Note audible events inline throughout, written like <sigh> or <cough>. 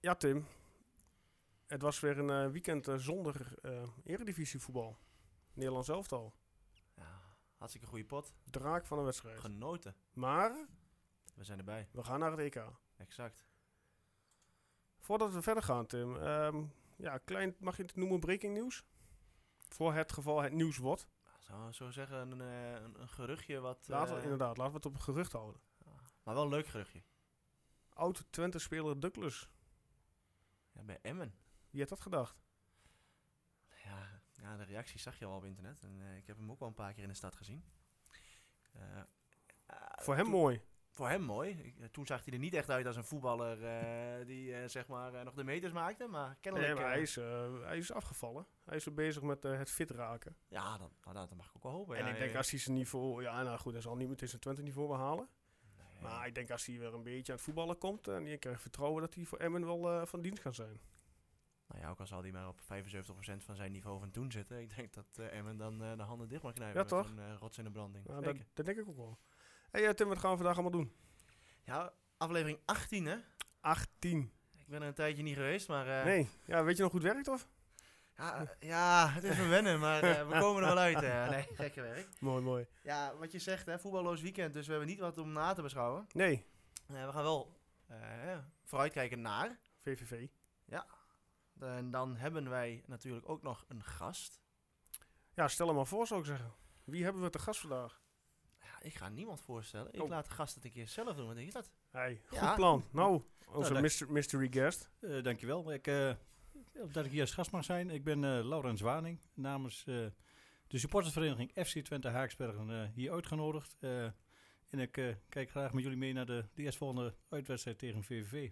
Ja, Tim. Het was weer een eh, weekend eh, zonder eh eredivisievoetbal. Nederlands elftal. Ja, hartstikke goede pot. Draak van een wedstrijd. Genoten. Maar We zijn erbij. we gaan naar het EK. Exact. Voordat we verder gaan, Tim. ehm, ja, klein, mag je het noemen breaking news? Voor het geval het nieuws wordt. Zou zo zeggen, een, een, een geruchtje wat... Laten we, inderdaad, laten we het op een gerucht houden. Maar wel een leuk geruchtje. Oud-Twente-speler Douglas. Ja, bij Emmen. Wie had dat gedacht? Ja, ja, de reacties zag je al op internet. En eh, ik heb hem ook wel een paar keer in de stad gezien. Eh, eh, Voor hem toen- mooi. Voor hem mooi. Ik- toen zag hij er niet echt uit als een voetballer die zeg maar nog de meters maakte. Maar kennelijk... Nee, maar hij, is, hij is afgevallen. Hij is bezig met het fit raken. Ja, dan, nou, dat mag ik ook wel hopen. en ja, ik denk als hij zijn niveau... Ja, nou goed, hij zal niet meteen zijn Twente-niveau behalen. Maar ik denk als hij weer een beetje aan het voetballen komt... en je krijgt vertrouwen dat hij voor Emmen wel eh, van dienst kan zijn. Nou ja, ook al zal hij maar op 75% van zijn niveau van toen zitten. Ik denk dat eh Emmen dan eh, de handen dicht mag knijpen Ja, met toch? eh, rots in de branding. Nou, dat, dat denk ik ook wel. Hey, Tim, wat gaan we vandaag allemaal doen? Ja, aflevering 18 hè. 18. Ik ben er een tijdje niet geweest, maar... nee, ja, weet je nog hoe het werkt of? Ja, ja, het is een wennen, maar eh, we komen er wel uit. eh. nee, <laughs> gekke werk. Mooi, mooi. Ja, wat je zegt, hè, voetballoos weekend, dus we hebben niet wat om na te beschouwen. Nee, Eh, we gaan wel eh, vooruitkijken naar. VVV. En dan hebben wij natuurlijk ook nog een gast. Ja, stel hem maar voor zou ik zeggen. Wie hebben we te gast vandaag? Ja, ik ga niemand voorstellen. Ik Oh. laat de gast het een keer zelf doen. Wat denk je dat? Hey, goed Ja. plan. Nou, onze dank- myster- mystery guest. Eh, dankjewel. Ik, eh, dat ik hier als gast mag zijn. Ik ben eh Laurens Waning namens eh, de supportersvereniging FC Twente Haaksbergen eh, hier uitgenodigd. Eh, en ik eh, kijk graag met jullie mee naar de, de eerstvolgende uitwedstrijd tegen VVV.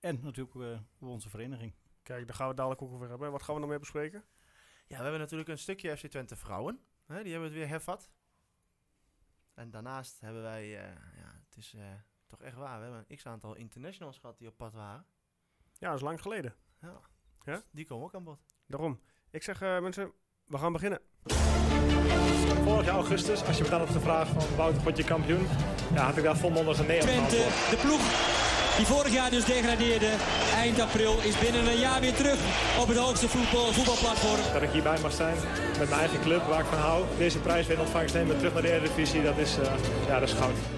En natuurlijk eh, onze vereniging. Kijk, daar gaan we het dadelijk ook over hebben. Wat gaan we nog meer bespreken? Ja, we hebben natuurlijk een stukje FC Twente vrouwen. Hè, die hebben het weer hervat. En daarnaast hebben wij, eh, ja, het is eh, toch echt waar. We hebben een x-aantal internationals gehad die op pad waren. Ja, dat is lang geleden. Ja. Ja? Die komen ook aan bod. Daarom. Ik zeg eh, mensen, we gaan beginnen. Vorig jaar augustus, als je me dan op de vraag van Wouter, word je kampioen? Ja, had ik daar volmondig een nee op Twente, de ploeg die vorig jaar dus degradeerde, eind april, is binnen een jaar weer terug op het hoogste voetbal, voetbalplatform. Dat ik hierbij mag zijn met mijn eigen club waar ik van hou. Deze prijs weer in ontvangst nemen terug naar de Eredivisie, dat is, eh, ja, dat is goud.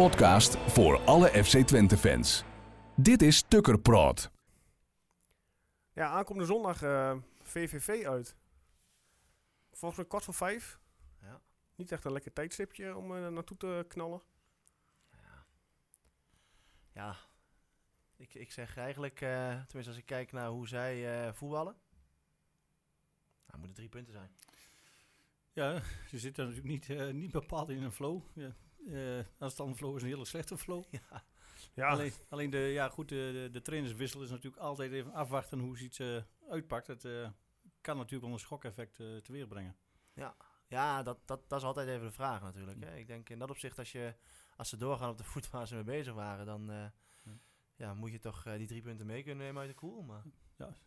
Podcast voor alle FC Twente fans. Dit is Tukker Praat. Ja, aankomende zondag eh, VVV uit. Volgens mij kwart voor vijf. Ja. Niet echt een lekker tijdstipje om eh, naartoe te knallen. Ja, ik, ik zeg eigenlijk, eh, tenminste als ik kijk naar hoe zij eh, voetballen. Nou, moeten drie punten zijn. Ja, ze zitten natuurlijk niet, eh, niet bepaald in een flow. Ja. Eh, als het dan flow is, een hele slechte flow. Ja. Ja, Alleen, alleen de, ja, goed, de, de, de trainerswissel is natuurlijk altijd even afwachten hoe ze iets eh, uitpakt. Het eh, kan natuurlijk wel een schokeffect eh teweeg brengen. Ja, dat, dat, dat is altijd even de vraag natuurlijk. Hè. Ik denk in dat opzicht, als, je, als ze doorgaan op de voet waar ze mee bezig waren, dan eh, ja, moet je toch eh, die drie punten mee kunnen nemen uit de koel. Maar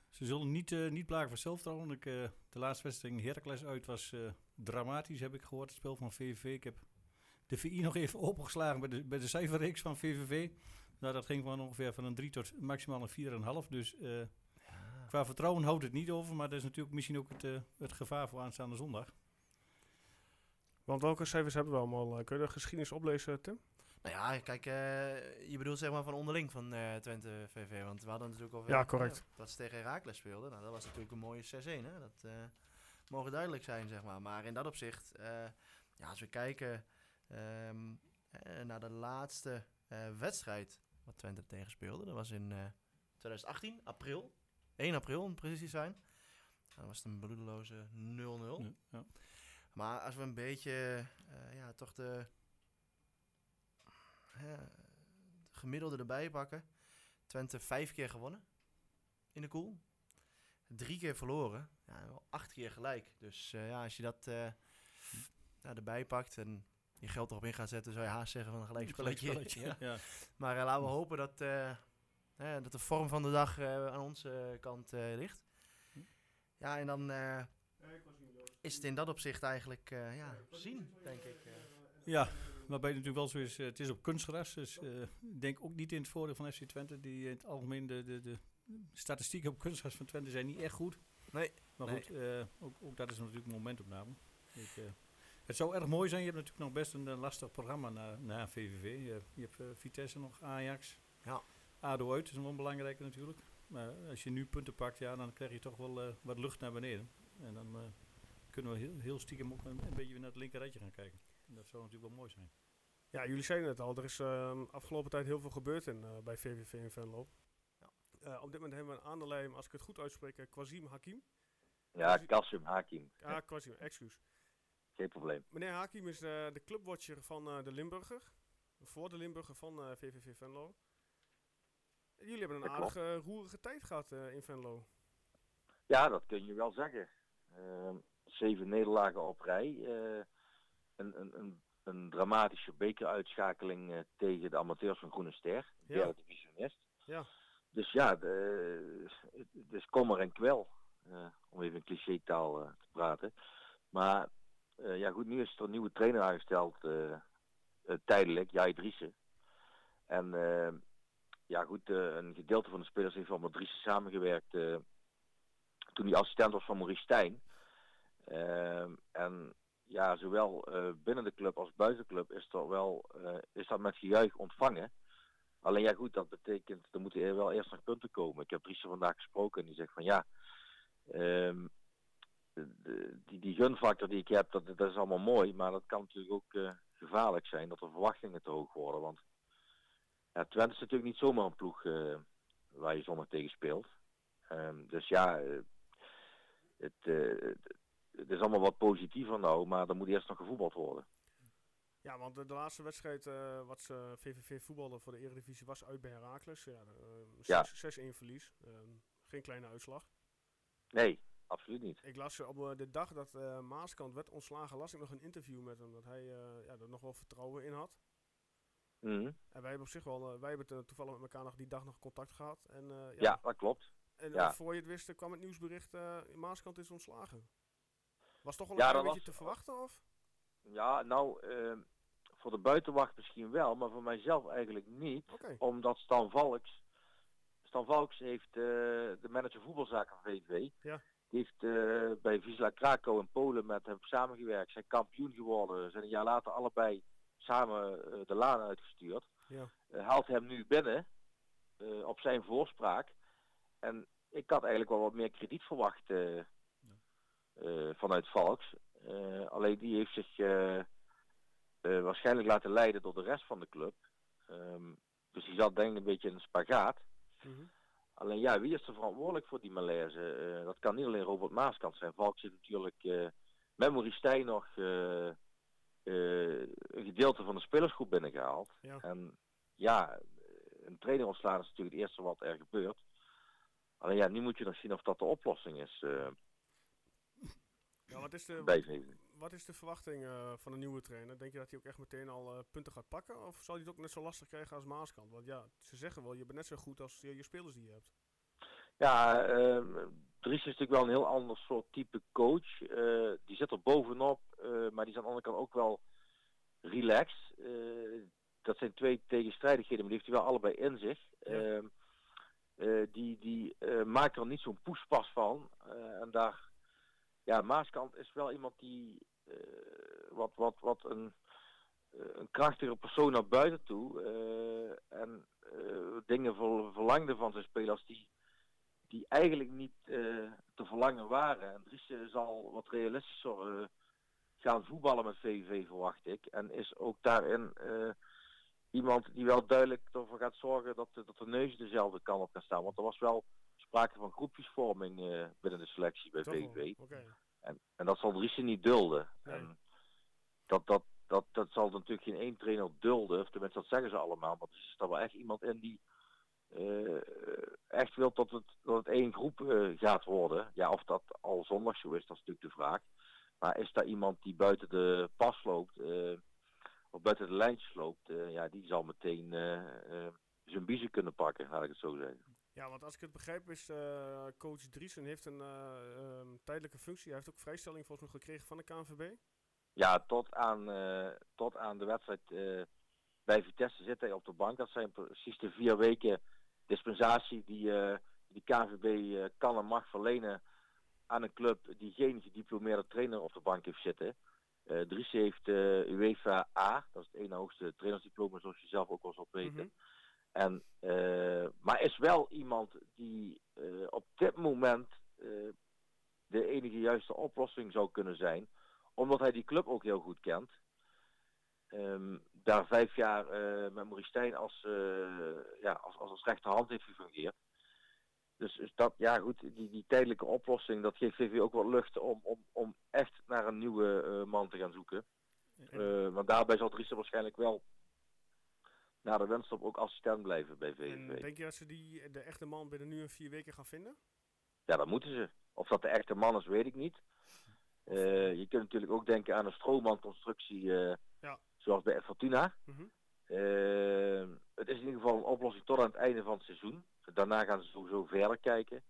Ze zullen niet, eh niet blagen voor zelfvertrouwen. Ik, eh, de laatste wedstrijd in Heracles uit was eh, dramatisch, heb ik gehoord. Het spel van VVV. Ik heb de VI nog even opengeslagen bij de, bij de cijferreeks van VVV. Nou, dat ging van ongeveer van een 3 tot maximaal een 4,5. Dus eh, ja, qua vertrouwen houdt het niet over. Maar dat is natuurlijk misschien ook het, eh, het gevaar voor aanstaande zondag. want welke cijfers hebben we allemaal? Eh, kun je de geschiedenis oplezen, Tim? nou ja, kijk, eh, je bedoelt zeg maar van onderling van eh, Twente VV. Want we hadden natuurlijk al Ja, correct. dat ze tegen Herakles speelden. Nou, dat was natuurlijk een mooie 6-1. Hè? Dat eh, mogen duidelijk zijn, zeg maar. Maar in dat opzicht, eh, ja, als we kijken ehm, eh, naar de laatste eh, wedstrijd wat Twente tegen speelde. Dat was in eh, 2018, april. 1 april om precies te zijn. Dan was het een bloedeloze 0-0. Ja, ja. Maar als we een beetje, eh, ja, toch de, de gemiddelde erbij pakken. Twente vijf keer gewonnen in de koel. Drie keer verloren. Ja, wel acht keer gelijk. Dus eh, ja, als je dat eh, erbij pakt. En je geld erop in gaat zetten, zou je haast zeggen van een gelijk spelletje. Gelijkspelletje, <laughs> Ja. ja. Maar eh, laten we hopen dat, eh, hè, dat de vorm van de dag eh, aan onze kant eh, ligt. Ja, en dan eh, is het in dat opzicht eigenlijk eh, ja, zien, denk ik. eh. Ja, waarbij het natuurlijk wel zo is, het is op kunstgras. Dus eh, ik denk ook niet in het voordeel van FC Twente. Die in het algemeen, de, de, de statistieken op kunstgras van Twente zijn niet echt goed. Nee, Maar nee. goed, eh, ook, ook dat is natuurlijk een momentopname. Ik, eh, het zou erg mooi zijn. Je hebt natuurlijk nog best een eh, lastig programma na, na VVV. Je, je hebt eh, Vitesse nog, Ajax. Ja. ADO uit is wel belangrijk natuurlijk. Maar als je nu punten pakt, ja, dan krijg je toch wel eh, wat lucht naar beneden. En dan eh, kunnen we heel, heel stiekem ook een, een beetje weer naar het linkerrijtje gaan kijken. En dat zou natuurlijk wel mooi zijn. Ja, jullie zeiden het al. Er is ehm, afgelopen tijd heel veel gebeurd in, eh, bij VVV in Venlo. Eh, op dit moment hebben we een aandeelhouder, als ik het goed uitspreek, Kwazim Hakim. Ja, Kasim Hakim. Ah, Kwazim, excuus. Geen probleem. Meneer Hakim is eh, de clubwatcher van eh, de Limburger. Voor de Limburger van eh, VVV Venlo. En jullie hebben een aardige roerige tijd gehad eh, in Venlo. Ja, dat kun je wel zeggen. Ehm, zeven nederlagen op rij. eh, een, een, een, een dramatische bekeruitschakeling eh, tegen de amateurs van Groene Ster. Ja. Derde divisionist. Ja. Dus ja, de, het is kommer en kwel. eh, om even in cliché-taal eh, te praten. Maar eh, ja goed, nu is er een nieuwe trainer aangesteld. eh, eh, tijdelijk, Jai Driessen. En ja goed, een gedeelte van de spelers heeft wel met Driessen samengewerkt. toen hij assistent was van Maurice Stijn. En ja, zowel binnen de club als buiten de club is, er wel, is dat met gejuich ontvangen. Alleen ja goed, dat betekent, er moeten wel eerst nog punten komen. Ik heb Driessen vandaag gesproken en die zegt van ja, ehm, die, die gunfactor die ik heb, dat, dat is allemaal mooi. Maar dat kan natuurlijk ook eh, gevaarlijk zijn, dat de verwachtingen te hoog worden. Want ja, Twente is natuurlijk niet zomaar een ploeg eh, waar je zondag tegen speelt. Ehm, dus ja, eh, het, is allemaal wat positiever nou, maar er moet eerst nog gevoetbald worden. Ja, want de, de laatste wedstrijd wat ze VVV voetballen voor de Eredivisie was uit bij Heracles. Ja, eh, Ja. zes- 6-1 verlies. Ehm, geen kleine uitslag. Nee, absoluut niet. Ik las op eh, de dag dat eh, Maaskant werd ontslagen, las ik nog een interview met hem. Dat hij eh, ja, er nog wel vertrouwen in had. Mhm. En wij hebben op zich wel, wij hebben toevallig met elkaar nog die dag nog contact gehad. En, ja, Ja, dat klopt. en ja. voor je het wist kwam het nieuwsbericht, Maaskant is ontslagen. Was toch wel Ja, een klein dat beetje was- te verwachten of? Ja, nou, ehm, voor de buitenwacht misschien wel, maar voor mijzelf eigenlijk niet. Omdat Stan Valks, Stan Valks heeft de manager voetbalzaken van VVV. Ja. Die heeft eh, bij Wisla Krakau in Polen met hem samengewerkt. Zijn kampioen geworden. Zijn een jaar later allebei samen eh, de laan uitgestuurd. Ja. Eh, haalt hem nu binnen op zijn voorspraak. En ik had eigenlijk wel wat meer krediet verwacht vanuit Valks. Alleen die heeft zich waarschijnlijk laten leiden door de rest van de club. Ehm, dus die zat denk ik een beetje in een spagaat. Mhm. Alleen ja, wie is er verantwoordelijk voor die malaise? Eh, dat kan niet alleen Robert Maaskant zijn. Valk zit natuurlijk eh met Maurice Stijn nog eh, een gedeelte van de spelersgroep binnengehaald. Ja. En ja, een trainer ontslaan is natuurlijk het eerste wat er gebeurt. Alleen ja, nu moet je nog zien of dat de oplossing is Ja, wat is de. Wat is de verwachting eh, van een nieuwe trainer? Denk je dat hij ook echt meteen al eh, punten gaat pakken? Of zal hij het ook net zo lastig krijgen als Maaskant? Want ja, ze zeggen wel, je bent net zo goed als je, je spelers die je hebt. Ja, ehm Dries is natuurlijk wel een heel ander soort type coach. Eh, die zit er bovenop, maar die is aan de andere kant ook wel relaxed. Dat zijn twee tegenstrijdigheden, maar die heeft hij wel allebei in zich. Ja. Ehm, eh, die die maakt er niet zo'n poespas van. En daar, ja, Maaskant is wel iemand die wat, wat, wat een, eh, een krachtige persoon naar buiten toe. eh, en eh, dingen ver, verlangde van zijn spelers die die eigenlijk niet eh, te verlangen waren. En Dries zal wat realistischer eh, gaan voetballen met VVV, verwacht ik. En is ook daarin eh, iemand die wel duidelijk ervoor gaat zorgen dat, de- dat de neus dezelfde kant op kan staan. Want er was wel sprake van groepjesvorming eh, binnen de selectie bij? VVV. En, en dat zal Dries niet dulden. Nee. En dat, dat, dat, dat zal natuurlijk geen één trainer dulden. Of tenminste, dat zeggen ze allemaal. Maar er is er wel echt iemand in die eh, echt wil dat het, dat het één groep eh, gaat worden. Ja, of dat al zondag zo is, dat is natuurlijk de vraag. Maar is daar iemand die buiten de pas loopt, eh, of buiten de lijntjes loopt, ja, die zal meteen zijn biezen kunnen pakken, laat ik het zo zeggen. Ja, want als ik het begrijp is eh, coach Driesen heeft een eh, ehm, tijdelijke functie. Hij heeft ook vrijstelling volgens mij gekregen van de KNVB. Ja, tot aan, eh, tot aan de wedstrijd bij Vitesse zit hij op de bank. Dat zijn precies de vier weken dispensatie die, die KNVB kan en mag verlenen aan een club die geen gediplomeerde trainer op de bank heeft zitten. Eh Dries heeft UEFA A, dat is het ene hoogste trainersdiploma zoals je zelf ook wel zult weten. Mhm. En, eh, maar is wel iemand die eh, op dit moment eh, de enige juiste oplossing zou kunnen zijn. Omdat hij die club ook heel goed kent. Ehm, daar vijf jaar met Maurice Stijn als, ja, als, als, als rechterhand heeft gefungeerd. Dus, dus dat, ja goed, die, die tijdelijke oplossing, dat geeft VV ook wat lucht om, om, om echt naar een nieuwe man te gaan zoeken. Want daarbij zal Dries waarschijnlijk wel na de winststop ook assistent blijven bij En VVV. denk je dat ze die, de echte man binnen nu en vier weken gaan vinden? Ja, dat moeten ze. Of dat de echte man is, weet ik niet. Eh, je kunt natuurlijk ook denken aan een stroommanconstructie eh, Ja. zoals bij Fortuna. Mhm. Eh, het is in ieder geval een oplossing tot aan het einde van het seizoen. Daarna gaan ze sowieso verder kijken.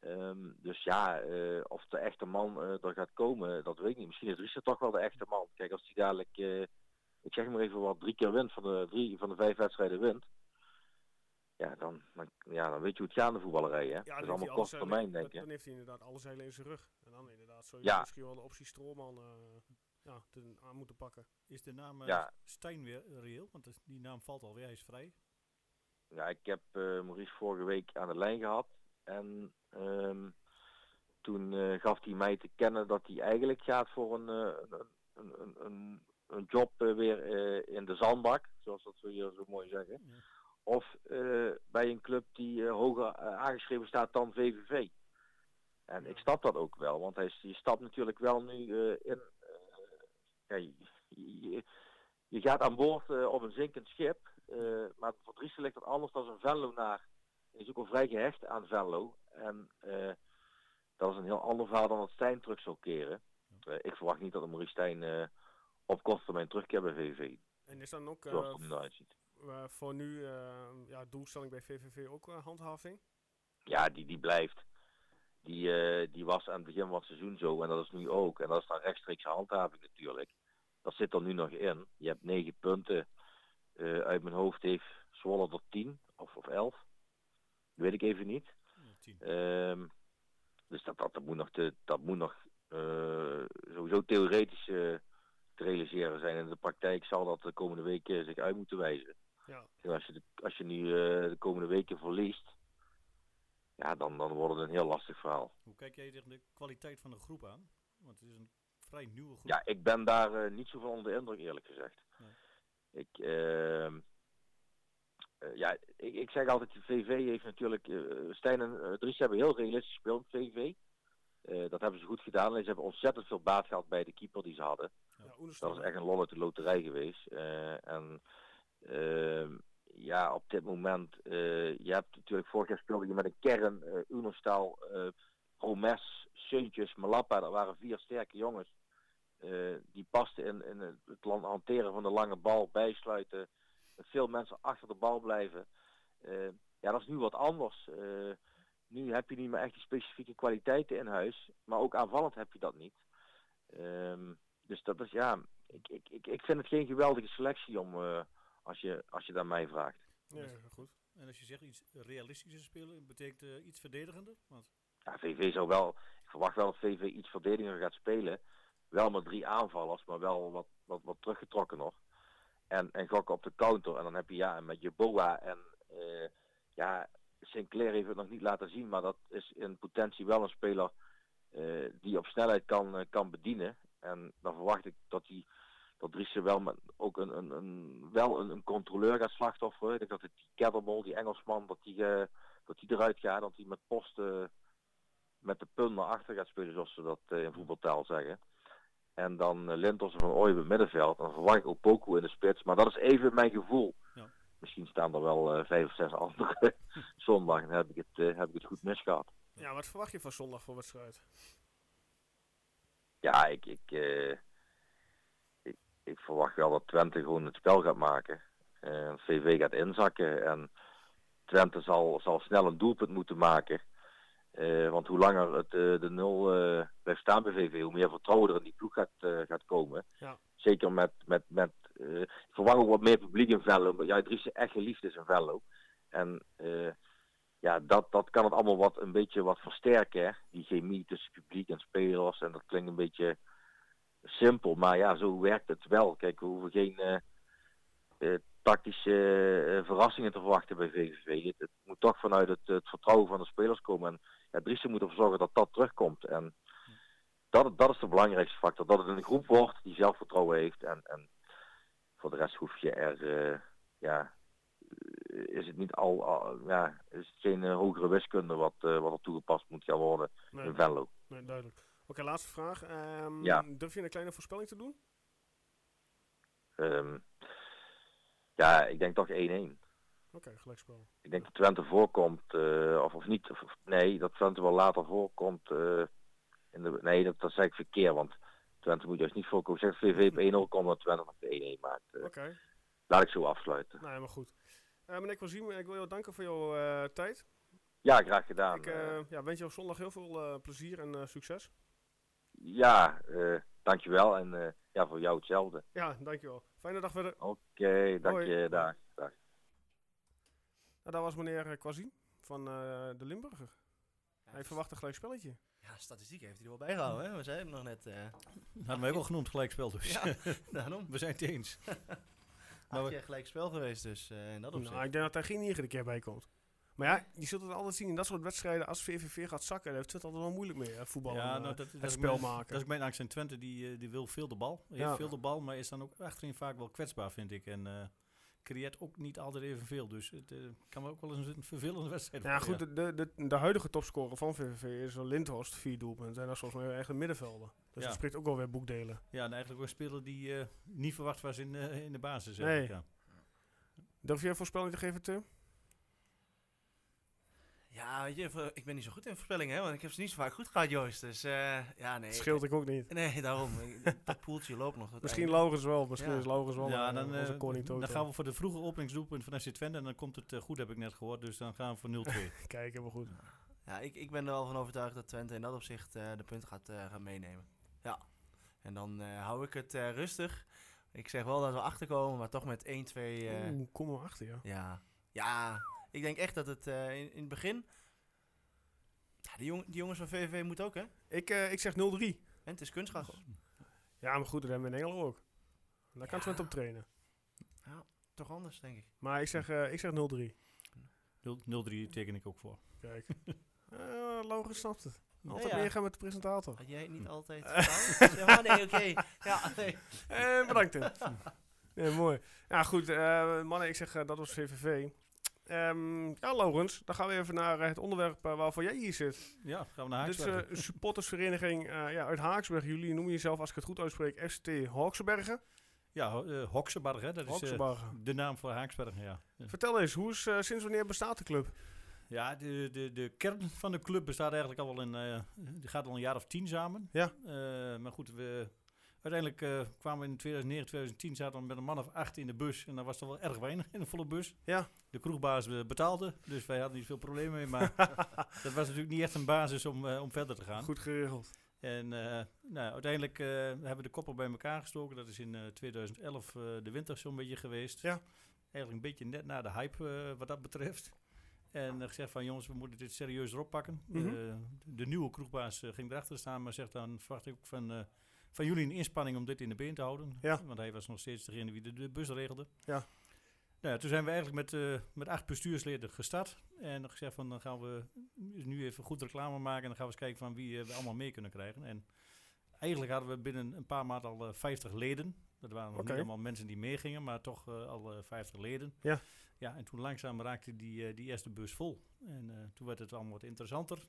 Ehm, dus ja, of de echte man er gaat komen, dat weet ik niet. Misschien is Dries toch wel de echte man. Kijk, als hij dadelijk, ik zeg maar even wat, drie keer wint van de, drie, van de vijf wedstrijden wint. Ja, dan, dan, ja, dan weet je hoe het gaat in de voetballerij. Hè? Ja, dat dan is heeft allemaal korte termijn, denk ik. Dan heeft hij inderdaad alle zeilen in zijn rug. En dan inderdaad zou je Ja. misschien wel de optie Stroolman eh, ja, te- aan moeten pakken. Is de naam eh, Ja. Stijn weer reëel? Want dat- die naam valt alweer, hij is vrij. Ja, ik heb eh, Maurice vorige week aan de lijn gehad. En ehm, toen eh, gaf hij mij te kennen dat hij eigenlijk gaat voor een, een, een, een, een, job eh, weer eh, in de zandbak, zoals dat we hier zo mooi zeggen. Ja. Of eh, bij een club die hoger aangeschreven staat dan VVV. En ik snap dat ook wel, want hij, je stapt natuurlijk wel nu in. ja, je, je- je gaat aan boord op een zinkend schip. maar voor Driessen ligt het anders dan een Venlo naar. Hij is ook al vrij gehecht aan Venlo. En dat is een heel ander verhaal dan dat Stijn terug zou keren. Ik verwacht niet dat de Maurice Stijn op korte termijn terugkeert bij VVV. En is dan ook Zoals eh, het eh, voor nu eh, ja, doelstelling bij VVV ook handhaving? Ja, die, die blijft. Die, die was aan het begin van het seizoen zo en dat is nu ook. En dat is dan rechtstreeks handhaving natuurlijk. Dat zit er nu nog in. Je hebt negen punten. Uit mijn hoofd heeft Zwolle er tien of, of elf. Dat weet ik even niet. Ja. Ehm, dus dat, dat, dat moet nog, te, dat moet nog sowieso theoretisch te realiseren zijn. In de praktijk zal dat de komende weken zich uit moeten wijzen. Ja. En als je, de, als je nu eh, de komende weken verliest, ja, dan, dan wordt het een heel lastig verhaal. Hoe kijk jij tegen de kwaliteit van de groep aan? Want het is een vrij nieuwe groep. Ja, ik ben daar eh, niet zo van onder de indruk, eerlijk gezegd. Nee. Ik, ehm, eh, ja, ik, ik zeg altijd, de VV heeft natuurlijk, Stijn en Dries hebben heel realistisch gespeeld, VV. Dat hebben ze goed gedaan. En ze hebben ontzettend veel baat gehad bij de keeper die ze hadden. Ja, Dat is echt een lol uit de loterij geweest. Eh, en ehm, ja, op dit moment, eh, je hebt natuurlijk vorig jaar speelde je met een kern, eh Unostal, eh Promes, Suntjes, Malappa. Dat waren vier sterke jongens. Eh, die pasten in, in het hanteren van de lange bal, bijsluiten, met veel mensen achter de bal blijven. Eh, ja, dat is nu wat anders. Eh, nu heb je niet meer echt die specifieke kwaliteiten in huis, maar ook aanvallend heb je dat niet. Ehm, dus dat is ja, ik, ik, ik, ik vind het geen geweldige selectie om, eh, als, je, als je daar mij vraagt. ja, goed. En als je zegt iets realistischer spelen, betekent eh, iets verdedigender? Want Ja, VV zou wel, ik verwacht wel dat VV iets verdediger gaat spelen. Wel met drie aanvallers, maar wel wat, wat, wat teruggetrokken nog. En, en gokken op de counter. En dan heb je ja, met je Boa en eh, ja, Sinclair heeft het nog niet laten zien, maar dat is in potentie wel een speler eh, die op snelheid kan, kan bedienen. En dan verwacht ik dat hij dat Driessen wel met ook een, een, een, wel een, een controleur gaat slachtofferen. Ik denk dat het die Ketterbol, die Engelsman, dat die, eh, dat die eruit gaat. Dat hij met post eh, met de punt naar achter gaat spelen, zoals ze dat eh, in voetbaltaal zeggen. En dan uh, Lintos van Ooyen op het middenveld. Dan verwacht ik ook Poku in de spits. Maar dat is even mijn gevoel. Ja. Misschien staan er wel eh, vijf of zes andere <laughs> zondag. En heb ik, het, eh, heb ik het goed misgehad. Ja, wat verwacht je van zondag voor wedstrijd? Ja, ik, ik, eh, ik, ik verwacht wel dat Twente gewoon het spel gaat maken. En VV gaat inzakken en Twente zal, zal snel een doelpunt moeten maken. Eh, want hoe langer het, eh, de nul eh, blijft staan bij VV, hoe meer vertrouwen er in die ploeg gaat, eh, gaat komen. Ja. Zeker met, met, met eh, ik verwacht ook wat meer publiek in Venlo. Ja, Dries echt geliefd is in Venlo. En eh, ja, dat, dat kan het allemaal wat, een beetje wat versterken. Die chemie tussen publiek en spelers. En dat klinkt een beetje simpel, maar ja, zo werkt het wel. Kijk, we hoeven geen eh, eh, tactische eh, verrassingen te verwachten bij VVV. Het, moet toch vanuit het, het vertrouwen van de spelers komen. En ja, Driessen moet ervoor zorgen dat dat terugkomt. En dat, dat is de belangrijkste factor. Dat het een groep wordt die zelfvertrouwen heeft. En, en voor de rest hoef je er, ja, is het niet al, al- ja, is het geen eh, hogere wiskunde wat, eh, wat er toegepast moet gaan worden Nee, in Venlo. nee, duidelijk. Oké, laatste vraag. Ehm, Ja. Durf je een kleine voorspelling te doen? Ehm, ja, ik denk toch 1-1. Oké, gelijkspel. Ik denk dat Twente voorkomt, eh, of, of niet, of, nee, dat Twente wel later voorkomt. in de, nee, dat, dat zeg ik verkeerd, want Twente moet juist niet voorkomen. Zeg VV op 1-0 komt, dat Twente nog de 1-1 maakt. Oké, laat ik zo afsluiten. nou helemaal goed. Eh meneer Kwaziem, ik wil jou danken voor jouw eh, tijd. Ja, graag gedaan. ik eh. ja, wens je op zondag heel veel eh, plezier en eh, succes. ja, eh, dankjewel en eh, ja, voor jou hetzelfde. Ja, dankjewel. Fijne dag verder. Oké, dank Hoi. je, dag. dag. Nou, dat was meneer Kwaziem van eh, de Limburger. Hij verwacht een gelijk spelletje. Ja, statistiek heeft hij er wel bijgehouden, hè? We zeiden het nog net. eh Hadden wij ook al genoemd gelijkspel dus. ja, <laughs> daarom. We zijn het eens. <laughs> Had je gelijk spel geweest, dus eh in dat opzicht. Nou, ik denk dat daar geen iedere keer bij komt. Maar ja, je zult het altijd zien in dat soort wedstrijden. Als VVV gaat zakken, dan heeft het altijd wel moeilijk mee. Hè, voetbal Ja, en, nou, eh, dat, het dat spel maken. Dat is mijn angst. En Twente die, eh, die wil veel de bal. Heeft Ja. veel de bal, maar is dan ook achterin vaak wel kwetsbaar, vind ik. En eh creëert ook niet altijd evenveel. Dus het eh, kan ook wel eens een vervelende wedstrijd Nou ja, worden. goed, de, de, de huidige topscorer van VVV is wel Lindhorst, vier doelpunten. En dat is volgens mij echt een middenvelder. Dus Ja. dat spreekt ook wel weer boekdelen. Ja, en eigenlijk ook een speler die eh, niet verwacht was in, eh, in de basis. Nee. eigenlijk, Ja. Durf je een voorspelling te geven, Tim? Ja, weet je, ik ben niet zo goed in voorspellingen, hè? Want ik heb ze niet zo vaak goed gehad, Joost. Dus eh, ja, nee. Scheelt ik ook niet. Nee, daarom. Ik- Dat poeltje loopt nog Misschien. Laurens wel. Misschien Ja. is Laurens wel Ja, dan, onze eh, koning dan gaan we voor de vroege openingsdoelpunt van FC Twente. En dan komt het goed, heb ik net gehoord. Dus dan gaan we voor 0-2. <laughs> Kijk, helemaal goed. Ja, ik, ik ben er wel van overtuigd dat Twente in dat opzicht eh, de punten gaat, eh, gaan meenemen. Ja. En dan eh, hou ik het eh, rustig. Ik zeg wel dat we achterkomen, maar toch met 1-2. eh, Oeh, kom maar achter, ja. ja. ja, ik denk echt dat het eh, in, in het begin... Ja, die, jong, die jongens van VVV moeten ook, hè? Ik, eh, ik zeg 0-3. En het is kunstgras. Ja, maar goed, dat hebben we in Engeland ook. Daar kan Ja. Twente op trainen. Toch anders, denk ik. Maar ik zeg, eh, ik zeg 0-3. 0-3 teken ik ook voor. Kijk. <laughs> Eh Laurens snapt het. Altijd Ja, ja. meegaan met de presentator. Had jij niet altijd <laughs> gedaan? ja, maar nee, oké. Ja, nee. <laughs> Eh, bedankt, Tim. ja, mooi. Ja, goed. eh, mannen, ik zeg, eh, dat was VVV. Ehm, ja, Laurens, dan gaan we even naar het onderwerp waarvoor jij hier zit. Ja, gaan we naar Dit is Haaksbergen. eh, een supportersvereniging eh, ja, uit Haaksberg. Jullie noemen jezelf, als ik het goed uitspreek, FCT Haaksbergen. Ja, uh, Hoksebarg, hè. Dat is de naam voor Haaksbergen, ja. Vertel eens, hoe is, sinds wanneer bestaat de club? Ja, de, de, de kern van de club bestaat eigenlijk al wel in. eh die gaat al een jaar of tien samen. Ja. Eh, maar goed, we, uiteindelijk eh, kwamen we in 2009, 2010 zaten we met een man of acht in de bus. En dat was toch wel erg weinig in een volle bus. Ja. De kroegbaas betaalde, dus wij hadden niet veel problemen mee. Maar <laughs> dat was natuurlijk niet echt een basis om, om verder te gaan. Goed geregeld. En nou, uiteindelijk hebben we de koppen bij elkaar gestoken. Dat is in eh, 2011 eh, de winter zo'n beetje geweest. Ja. Eigenlijk een beetje net na de hype wat dat betreft. En eh, gezegd van jongens, we moeten dit serieuzer oppakken. Mhm. Eh, de nieuwe kroegbaas eh, ging erachter staan, maar zegt dan verwacht ik ook van, van jullie een inspanning om dit in de been te houden. Ja. Want hij was nog steeds degene die de, bus regelde. Ja. Nou, ja, toen zijn we eigenlijk met, met acht bestuursleden gestart. En gezegd van dan gaan we nu even goed reclame maken. En dan gaan we eens kijken van wie we allemaal mee kunnen krijgen. En eigenlijk hadden we binnen een paar maanden al eh, 50 leden. Dat waren nog niet allemaal mensen die meegingen, maar toch al eh, 50 leden. Ja. Ja, en toen langzaam raakte die, eh, die eerste bus vol. En eh, toen werd het allemaal wat interessanter.